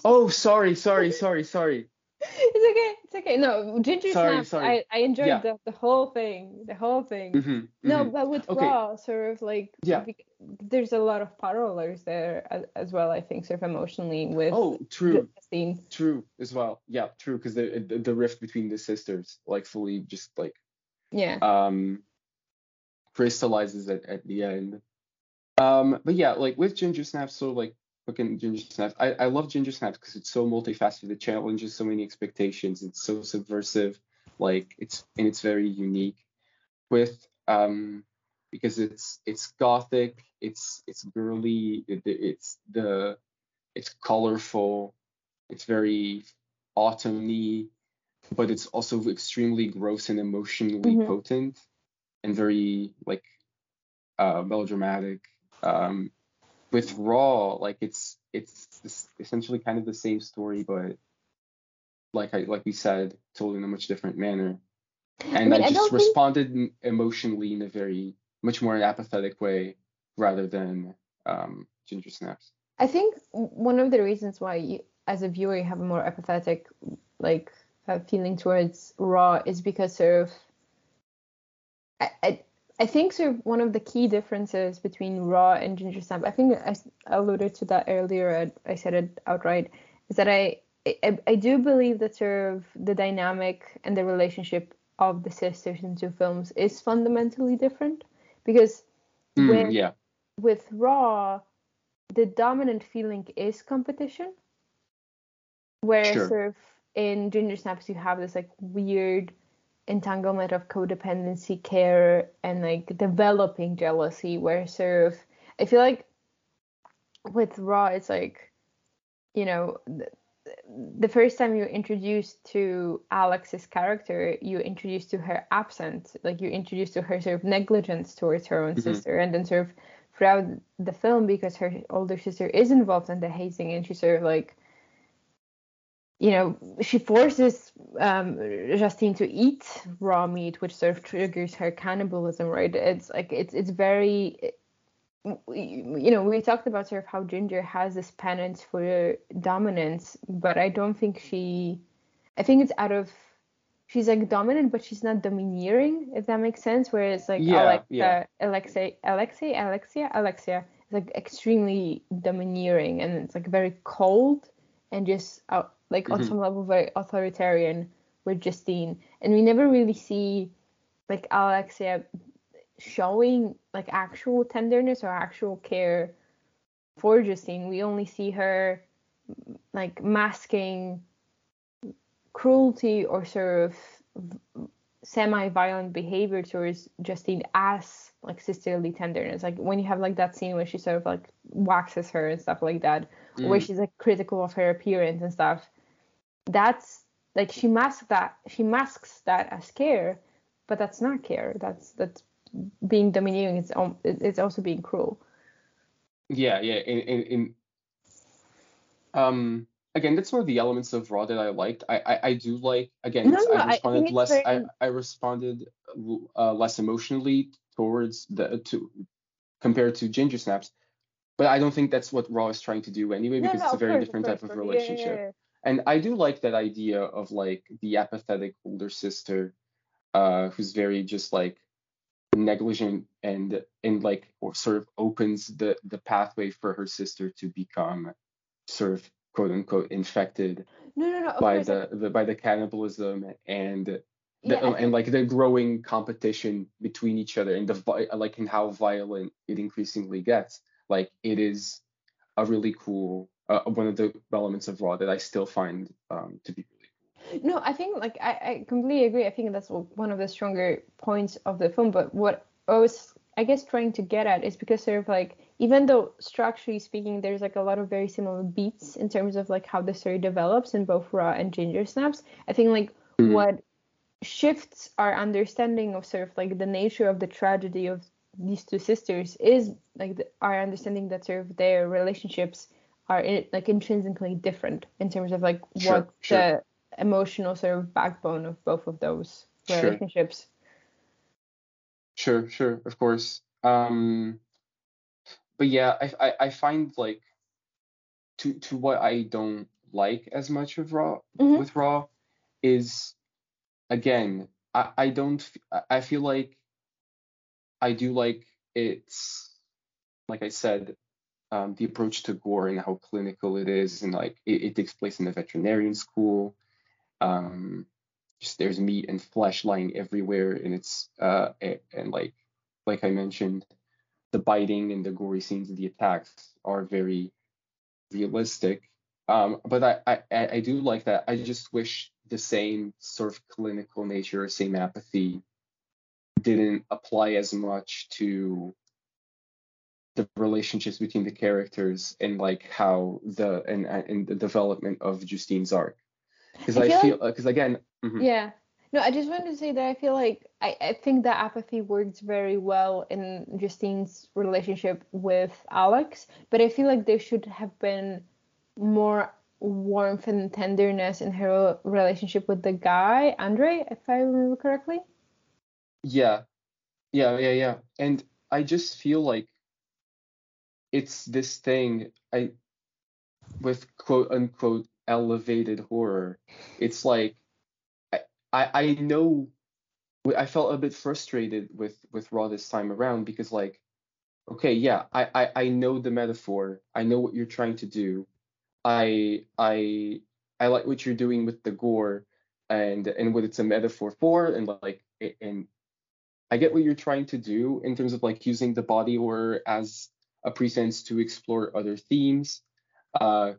Oh, sorry, sorry, sorry, sorry. it's okay. It's okay. No, Ginger Sorry, Snaps. sorry. I, I enjoyed Yeah. the, the whole thing. The whole thing. Mhm, No, mhm. but with Okay. Raw, sort of like Yeah. there's a lot of parallels there as, as well. I think sort of emotionally with Oh, true, Justine. true as well. Yeah, true. Because the, the the rift between the sisters, like, fully just like Yeah. um crystallizes at, at the end. Um, but yeah, like with Ginger Snaps, so like fucking Ginger Snaps, I, I love Ginger Snaps because it's so multifaceted. It challenges so many expectations. It's so subversive, like it's and it's very unique. With um, because it's it's gothic, it's it's girly, it, it's the it's colorful, it's very autumny, but it's also extremely gross and emotionally Mhm. potent and very like uh melodramatic um with raw like it's it's essentially kind of the same story but like i like we said told in a much different manner. And mean, i, I just think- responded emotionally in a very much more apathetic way rather than um ginger snaps. I think one of the reasons why you, as a viewer, you have a more apathetic like uh, feeling towards Raw is because sort of I, I think sort of one of the key differences between Raw and Ginger Snap. I think I alluded to that earlier. I, I said it outright. Is that I, I I do believe that sort of the dynamic and the relationship of the sisters in two films is fundamentally different because Mm, with yeah with Raw, the dominant feeling is competition. Whereas Sure. sort of in Ginger Snaps you have this like weird entanglement of codependency, care, and like developing jealousy. Where sort of I feel like with Raw it's like, you know, the, the first time you're introduced to Alex's character, you're introduced to her absence, like you're introduced to her sort of negligence towards her own Mhm. sister, and then sort of throughout the film, because her older sister is involved in the hazing, and she sort of like, you know, she forces um, Justine to eat raw meat, which sort of triggers her cannibalism, right? It's like it's it's very you know, we talked about sort of how Ginger has this penance for dominance, but I don't think she. I think it's out of. She's like dominant, but she's not domineering, if that makes sense. Whereas like Yeah, Alexa, yeah. Alexei, Alexei, Alexia, Alexia is like extremely domineering, and it's like very cold and just uh, like on Mhm. some level very authoritarian with Justine, and we never really see like Alexia showing like actual tenderness or actual care for Justine. We only see her like masking cruelty or sort of semi-violent behavior towards Justine as like sisterly tenderness. Like when you have like that scene where she sort of like waxes her and stuff like that, where Mm. she's like critical of her appearance and stuff. That's like she masks that she masks that as care, but that's not care. That's that's being domineering. It's it's also being cruel. Yeah, yeah. In, in, in um again, that's one of the elements of Raw that I liked. I I, I do like again. No, no, I I responded it's less. I I responded uh, less emotionally towards the to compared to Ginger Snaps, but I don't think that's what Raw is trying to do anyway because no, it's a very course, different type of course. Yeah, yeah, relationship. yeah. And I do like that idea of like the apathetic older sister, uh, who's very just like negligent and and like or sort of opens the the pathway for her sister to become sort of quote unquote infected No, no, no. By course, the, the by the cannibalism and the, yeah, and like the growing competition between each other and the like and how violent it increasingly gets like it is a really cool uh, one of the elements of raw that i still find um, to be really No, I think like I, I completely agree. I think that's one of the stronger points of the film. But what I was, I guess, trying to get at is because sort of like even though structurally speaking, there's like a lot of very similar beats in terms of like how the story develops in both Raw and Ginger Snaps. I think like Mhm. what shifts our understanding of sort of like the nature of the tragedy of these two sisters is like the, our understanding that sort of their relationships are in, like intrinsically different in terms of like Sure, what sure. the emotional sort of backbone of both of those relationships. Sure, sure, of course. Um, but yeah, I, I I find like to to what I don't like as much of Raw Mhm. with Raw is again I, I don't I feel like I do like it's like I said um, the approach to gore and how clinical it is and like it, it takes place in a veterinarian school. Um, just there's meat and flesh lying everywhere and it's uh and, and like like I mentioned the biting and the gory scenes and the attacks are very realistic um, but I, I I do like that I just wish the same sort of clinical nature, or same apathy didn't apply as much to the relationships between the characters and like how the and and the development of Justine's arc. Because I, I, feel because like, uh, again. Mm-hmm. Yeah. No, I just wanted to say that I feel like I, I think that apathy works very well in Justine's relationship with Alex, but I feel like there should have been more warmth and tenderness in her relationship with the guy, Andre, if I remember correctly. Yeah. Yeah, yeah, yeah. And I just feel like it's this thing I with quote unquote elevated horror. It's like I I, I know I felt a bit frustrated with with Raw this time around because like okay, yeah, I, I I know the metaphor. I know what you're trying to do I I I like what you're doing with the gore and and what it's a metaphor for and like and I get what you're trying to do in terms of like using the body horror as a pretense to explore other themes. Uh,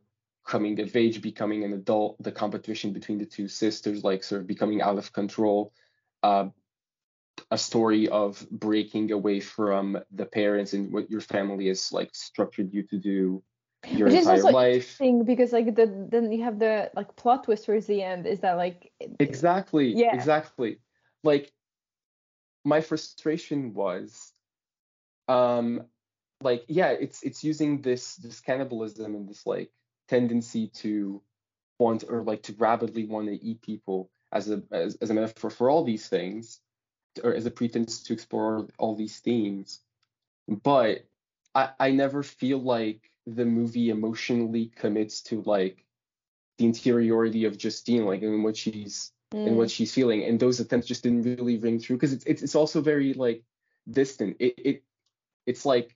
coming of age, becoming an adult, the competition between the two sisters, like sort of becoming out of control, uh, a story of breaking away from the parents and what your family has like structured you to do, your Which entire is also life. Interesting because like the then you have the like plot twist towards the end is that like exactly yeah. exactly. Like my frustration was um like yeah it's it's using this this cannibalism and this like tendency to want or like to rapidly want to eat people as a as, as a metaphor for all these things or as a pretense to explore all these themes. But i i never feel like the movie emotionally commits to like the interiority of Justine, like in what she's mm. in what she's feeling, and those attempts just didn't really ring through because it's, it's it's also very like distant. It it it's like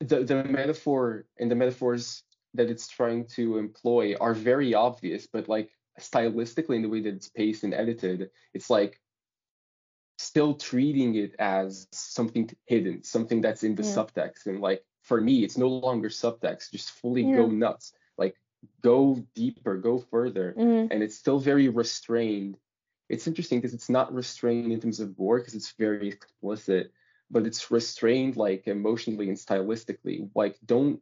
the the metaphor and the metaphors that it's trying to employ are very obvious, but like stylistically in the way that it's paced and edited, it's like still treating it as something hidden, something that's in the yeah. subtext, and like for me, it's no longer subtext. Just fully yeah. go nuts. Like go deeper, go further. Mm-hmm. And it's still very restrained. It's interesting because it's not restrained in terms of gore because it's very explicit, but it's restrained like emotionally and stylistically. Like don't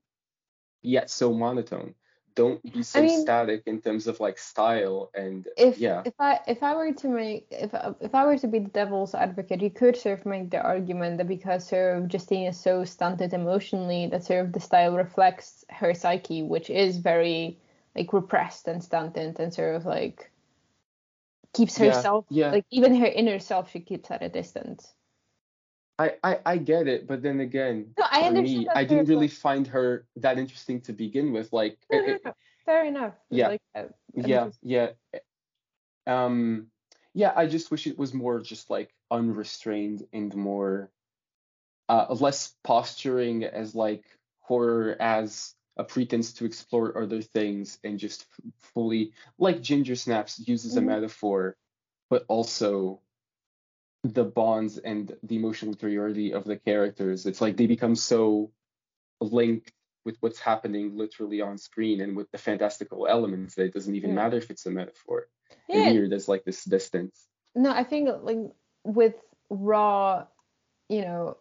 yet so monotone don't be so I mean, static in terms of like style and if, yeah if i if i were to make if if i were to be the devil's advocate you could sort of make the argument that because sort of justine is so stunted emotionally that sort of the style reflects her psyche which is very like repressed and stunted and sort of like keeps herself yeah, yeah. like even her inner self she keeps at a distance I, I, I get it, but then again, no, I for me, I didn't really find her that interesting to begin with. Like, no, no, no. fair enough. Yeah, like, uh, yeah, yeah. Um, yeah. I just wish it was more just like unrestrained and more, uh, less posturing as like horror as a pretense to explore other things and just fully like Ginger Snaps uses mm-hmm. a metaphor, but also the bonds and the emotional interiority of the characters. It's like they become so linked with what's happening literally on screen and with the fantastical elements that it doesn't even yeah. matter if it's a metaphor. Yeah. And here there's like this distance. No, I think like with Raw, you know,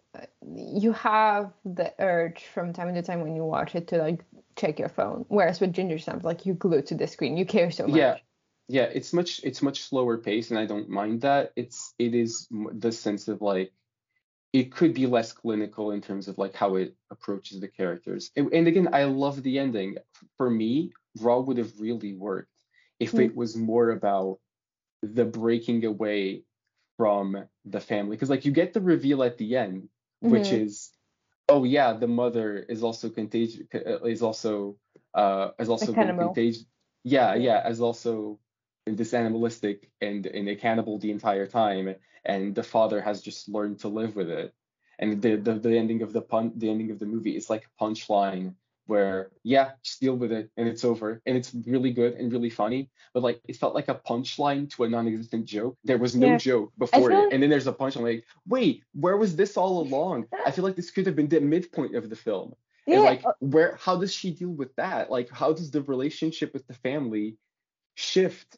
you have the urge from time to time when you watch it to like check your phone. Whereas with Ginger Snaps, like you glued to the screen, you care so much. Yeah, yeah it's much it's much slower pace and i don't mind that. It's it is the sense of like it could be less clinical in terms of like how it approaches the characters. And, and again i love the ending. For me raw would have really worked if mm. it was more about the breaking away from the family. Because like you get the reveal at the end mm-hmm. which is oh yeah the mother is also contagious is also uh is also contagious. Yeah yeah. as also this animalistic and, and a cannibal the entire time, and the father has just learned to live with it. And the the, the ending of the pun the ending of the movie is like a punchline where yeah, just deal with it and it's over. And it's really good and really funny. But like it felt like a punchline to a non-existent joke. There was no Yeah. joke before it. like- And then there's a punchline like, wait, where was this all along? I feel like this could have been the midpoint of the film. Yeah, And like where how does she deal with that? Like how does the relationship with the family shift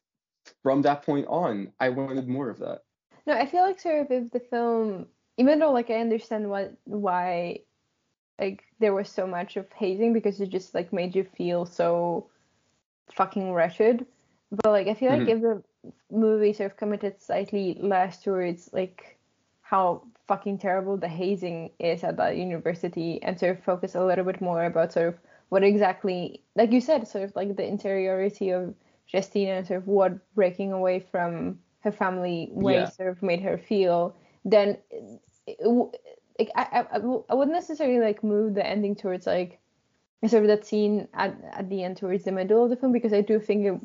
from that point on? I wanted more of that. No, I feel like sort of if the film, even though like I understand what why like there was so much of hazing because it just like made you feel so fucking wretched. But like I feel like Mhm. if the movie sort of committed slightly less towards like how fucking terrible the hazing is at that university and sort of focus a little bit more about sort of what exactly like you said, sort of like the interiority of Justina sort of what breaking away from her family way Yeah. sort of made her feel, then it, it, I, I, I wouldn't necessarily like move the ending towards like sort of that scene at, at the end towards the middle of the film because I do think it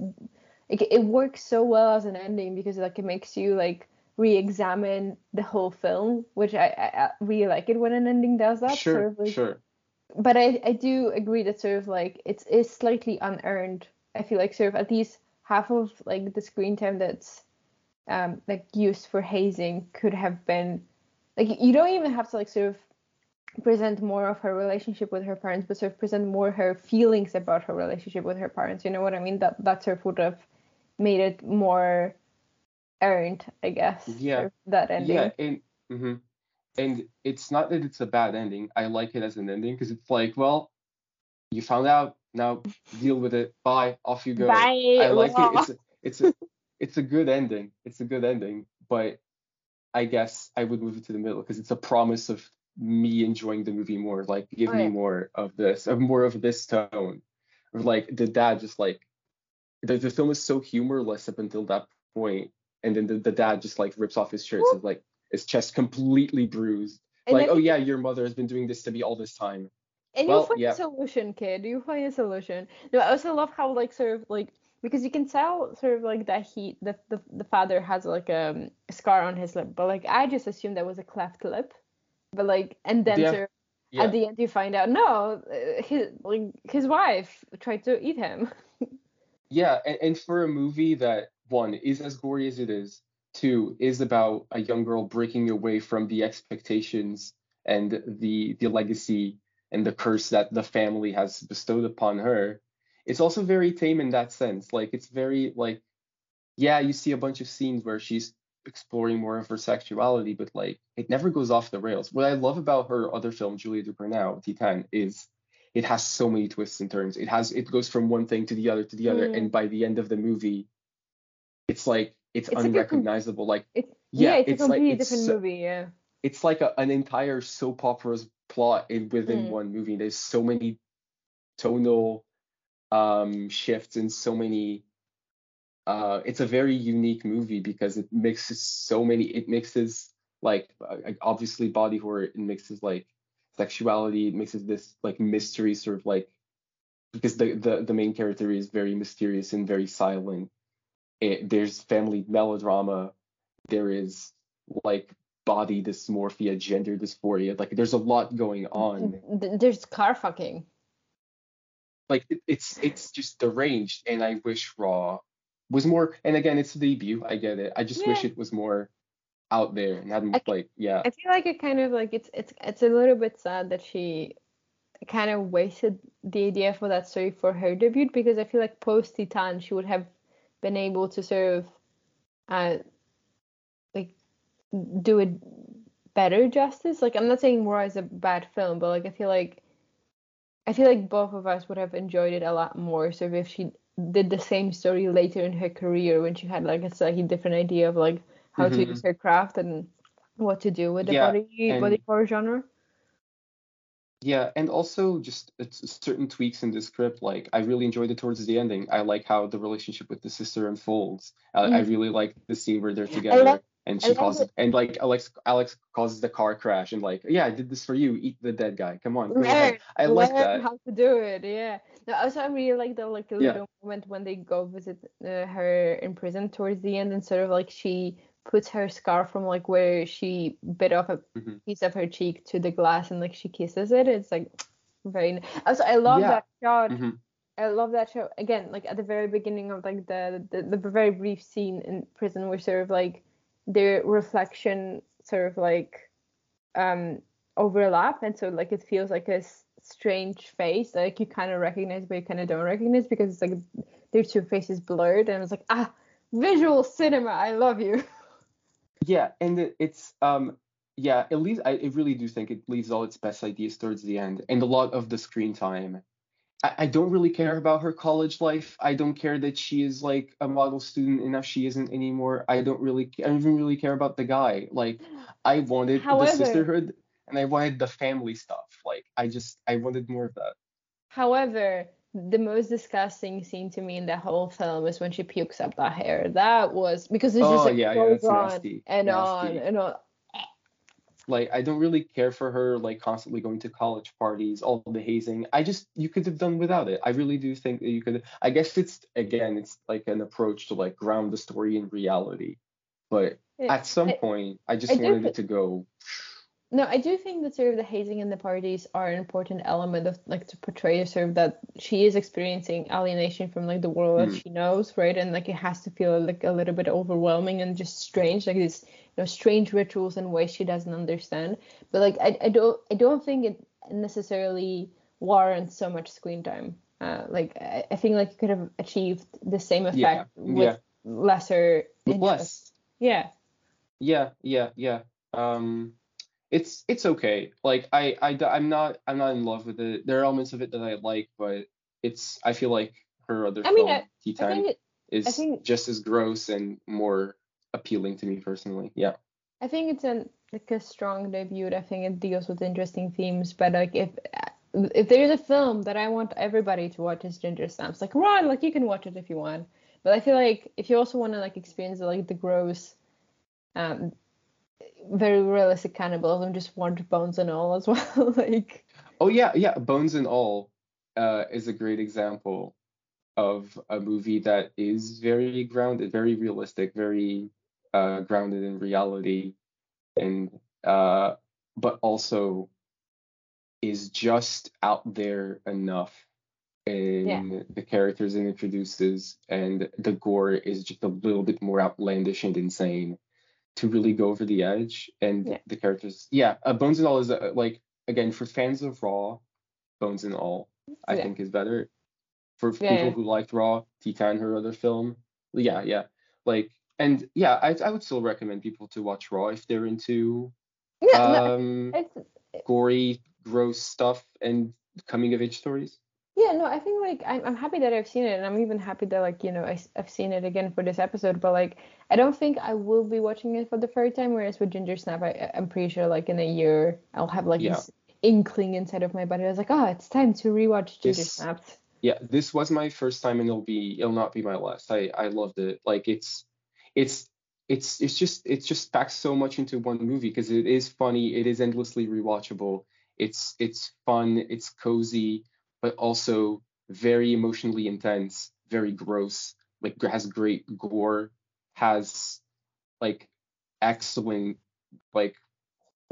it, it works so well as an ending because like it makes you like re-examine the whole film, which I, I, I really like it when an ending does that. sure, sort of like, sure. but I, I do agree that sort of like it's is slightly unearned. I feel like sort of at least half of like the screen time that's um like used for hazing could have been like you don't even have to like sort of present more of her relationship with her parents, but sort of present more her feelings about her relationship with her parents. You know what I mean? That that sort of would have made it more earned, I guess. Yeah. sort of that ending. Yeah, and hmm and it's not that it's a bad ending. I like it as an ending because it's like, well, you found out, now deal with it. Bye, off you go. Bye. I like it. It's a, it's a it's a good ending. It's a good ending, but I guess I would move it to the middle because it's a promise of me enjoying the movie more. Like, give Oh, me more of this, of more of this tone. Or like the dad just like the, the film is so humorless up until that point, and then the, the dad just like rips off his shirt, so like his chest completely bruised. And like, oh yeah, your mother has been doing this to me all this time. And Well, you'll find yeah. a solution, kid. You find a solution. No, I also love how like sort of like because you can tell sort of like that he the the, the father has like um, a scar on his lip, but like I just assumed that was a cleft lip. But like and then Yeah, sort of Yeah. at the end you find out no, uh, his like his wife tried to eat him. Yeah, and, and for a movie that one is as gory as it is, two is about a young girl breaking away from the expectations and the the legacy and the curse that the family has bestowed upon her. It's also very tame in that sense. Like it's very like yeah, you see a bunch of scenes where she's exploring more of her sexuality, but like it never goes off the rails. What I love about her other film, Julia Ducournau, Titane, is it has so many twists and turns. It has it goes from one thing to the other to the other, Mm. and by the end of the movie, it's like it's, It's like com- unrecognizable. Like It's Yeah, yeah, it's, it's a like- completely it's different movie. Yeah. it's like a, an entire soap opera's plot in, within Mm. one movie. There's so many tonal um shifts and so many uh it's a very unique movie because it mixes so many it mixes like uh, obviously body horror it mixes like sexuality it mixes this like mystery sort of like because the the, the main character is very mysterious and very silent it, there's family melodrama there is like body dysmorphia gender dysphoria like there's a lot going on. There's car fucking. like it, it's it's just deranged and i wish raw was more and again it's a debut i get it. I just wish it was more out there and hadn't I- like yeah. I feel like it kind of like it's it's it's a little bit sad that she kind of wasted the idea for that story for her debut because I feel like post Titane she would have been able to sort of uh do it better justice. Like I'm not saying Raw is a bad film, but like I feel like I feel like both of us would have enjoyed it a lot more. So if she did the same story later in her career when she had like a slightly different idea of like how to Mhm. use her craft and what to do with the Yeah, body and- body horror genre. yeah and also just it's certain tweaks in the script like i really enjoyed it towards the ending i like how the relationship with the sister unfolds i, I really like the scene where they're together and she love causes it. and like Alex Alex causes the car crash and like yeah I did this for you eat the dead guy come on Learn, I like that how to do it. Yeah. No, also I really like the like the Yeah. little moment when they go visit uh, her in prison towards the end, and sort of like she puts her scar from like where she bit off a Mhm. piece of her cheek to the glass, and like she kisses it. It's like very. Also, I love Yeah. that shot. Mhm. I love that show again. Like at the very beginning of like the the, the very brief scene in prison, where sort of like their reflection sort of like um overlap, and so like it feels like a strange face, like you kind of recognize but you kind of don't recognize because it's like their two faces blurred, and it's like ah, visual cinema. I love you. Yeah, and it, it's um yeah, it leaves I, I really do think it leaves all its best ideas towards the end and a lot of the screen time. I, I don't really care about her college life. I don't care that she is like a model student and now she isn't anymore. I don't really I don't even really care about the guy. Like mm. I wanted However- the sisterhood and I wanted the family stuff. Like I just I wanted more of that. However, the most disgusting scene to me in the whole film is when she pukes up that hair. That was because it's Oh, just like yeah, yeah, goes on nasty, and on nasty. and on. Like I don't really care for her like constantly going to college parties, all the hazing. I just you could have done without it. I really do think that you could. I guess it's again, it's like an approach to like ground the story in reality. But It- at some I- point, I just I wanted thi- it to go. No, I do think that sort of the hazing and the parties are an important element of like to portray sort of that she is experiencing alienation from like the world that Mm. she knows, right? And like it has to feel like a little bit overwhelming and just strange, like these you know strange rituals and ways she doesn't understand. But like I, I don't I don't think it necessarily warrants so much screen time. Uh, like I, I think like you could have achieved the same effect Yeah, with yeah. lesser With less. Yeah. Yeah, yeah, yeah. Um, it's it's okay. Like I I I'm not I'm not in love with it. There are elements of it that I like, but it's I feel like her other I mean, film, I- Tea I Time, think it, is think- just as gross and more appealing to me personally. Yeah. I think it's an like a strong debut. I think it deals with interesting themes. But like if if there's a film that I want everybody to watch is Ginger Snaps, like run, like you can watch it if you want. But I feel like if you also want to like experience like the gross, um, very realistic cannibalism, just want bones and all as well. like Oh yeah, yeah. Bones and All uh, is a great example of a movie that is very grounded, very realistic, very uh, grounded in reality, and uh, but also is just out there enough in the characters it introduces, and the gore is just a little bit more outlandish and insane to really go over the edge. And Yeah. the characters, yeah, uh, Bones and All is uh, like again for fans of Raw, Bones and All, I Yeah. think is better. For Yeah. people who liked Raw, Titane, her other film, yeah, yeah, like and yeah, I I would still recommend people to watch Raw if they're into yeah, no, um it's gory, gross stuff and coming of age stories. Yeah, no, I think like I'm, I'm happy that I've seen it, and I'm even happy that like you know I, have seen it again for this episode. But like I don't think I will be watching it for the third time. Whereas with Ginger Snap, I, I'm pretty sure like in a year I'll have like Yeah. this inkling inside of my body. I was like, oh, it's time to rewatch Ginger This- Snapped. Yeah, this was my first time and it'll be it'll not be my last. I I loved it. Like it's it's it's it's just it's just packed so much into one movie because it is funny, it is endlessly rewatchable. It's it's fun, it's cozy, but also very emotionally intense, very gross. Like has great gore, has like excellent like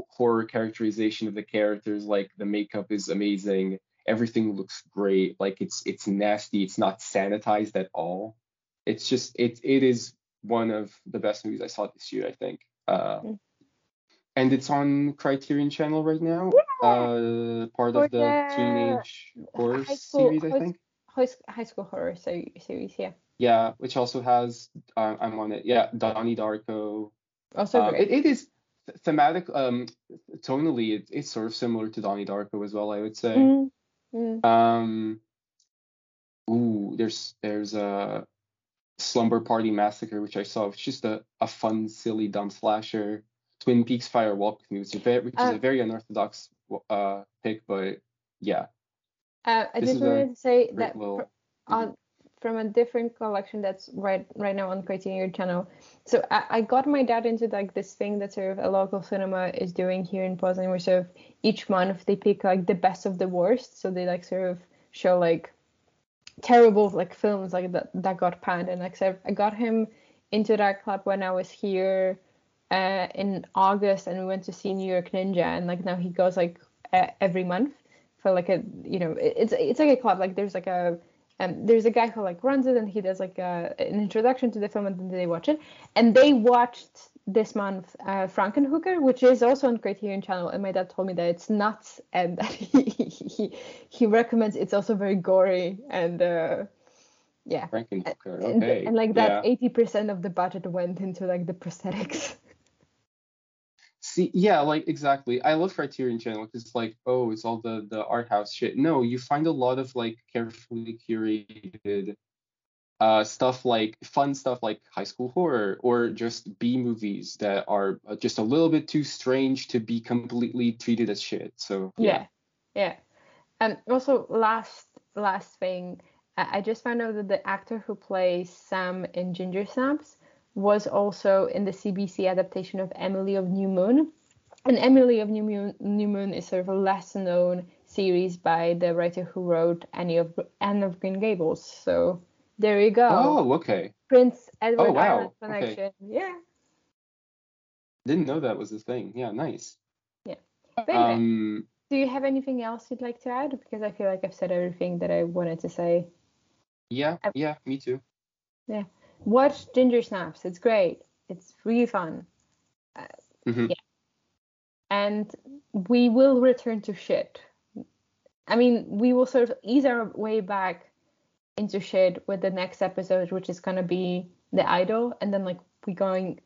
horror characterization of the characters. Like the makeup is amazing everything looks great like it's it's nasty it's not sanitized at all it's just it it is one of the best movies i saw this year i think uh Mm. And it's on criterion channel right now uh part of the the teenage horror series i think High, school horror se- series, yeah. yeah which also has uh, i'm on it yeah donnie darko Also um, great. it, it is th- thematic um tonally it, it's sort of similar to donnie darko as well i would say Mm, mm. Um. Ooh, there's there's a Slumber Party Massacre, which I saw. It's just a, a fun, silly, dumb slasher. Twin Peaks Fire Walk with Me, which is a very, which is Uh, a very unorthodox uh pick, but yeah, Uh, I this just wanted to say that little. for- on from a different collection that's right right now on Criterion Channel. So I, I got my dad into like this thing that sort of a local cinema is doing here in Poznan, where sort of each month they pick like the best of the worst. So they like sort of show like terrible like films like that that got panned and like so I got him into that club when I was here uh, in August and we went to see New York Ninja and like now he goes like uh, every month for like a you know it's it's like a club like there's like a um, there's a guy who like runs it and he does like a, an introduction to the film and then they watch it. And they watched this month uh, Frankenhooker which is also on Criterion Channel and my dad told me that it's nuts and that he he, he recommends it's also very gory and uh, yeah. Frankenhooker and, okay and like that yeah. 80% of the budget went into like the prosthetics See, yeah, like exactly. I love Criterion Channel because like, oh, it's all the the art house shit. No, you find a lot of like carefully curated uh stuff like fun stuff like high school horror or just B movies that are uh, just a little bit too strange to be completely treated as shit. So yeah yeah and also last last thing I just found out that the actor who plays sam in ginger snaps was also in the cbc adaptation of emily of new moon and emily of new moon, new moon is sort of a less known series by the writer who wrote annie of anne of green gables so there you go Oh, okay. prince edward Oh, wow. island Okay. connection yeah Didn't know that was a thing. Yeah, nice. Yeah. anyway, Um, do you have anything else you'd like to add because i feel like i've said everything that i wanted to say yeah, yeah, me too. Watch Ginger Snaps. It's great. It's really fun. Mhm. Yeah. And we will return to shit. I mean, we will sort of ease our way back into shit with the next episode, which is gonna be the idol, and then like we're going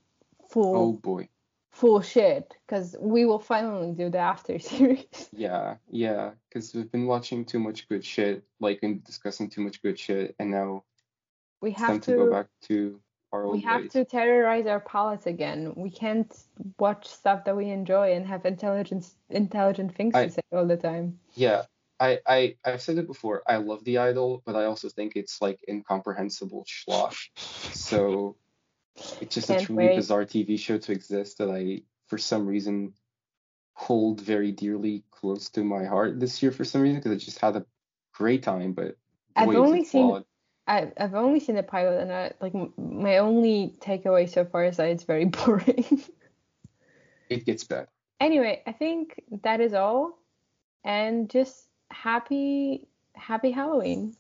full Oh boy. full shit because we will finally do the after series. Yeah, yeah, because we've been watching too much good shit, like and discussing too much good shit, and now We have to, to, go back to our old we have ways. to terrorize our palates again. We can't watch stuff that we enjoy and have intelligent intelligent things I- to say all the time. Yeah, I, I, I've said it before. I love the idol, but I also think it's like incomprehensible schlock. So it's just a Can't truly wait. bizarre TV show to exist that I, for some reason, hold very dearly close to my heart this year for some reason because I just had a great time. But I've only seen- flawed. I, I've only seen the pilot, and I, like my only takeaway so far is that it's very boring. It gets better. anyway, I think that is all, and just happy happy Halloween.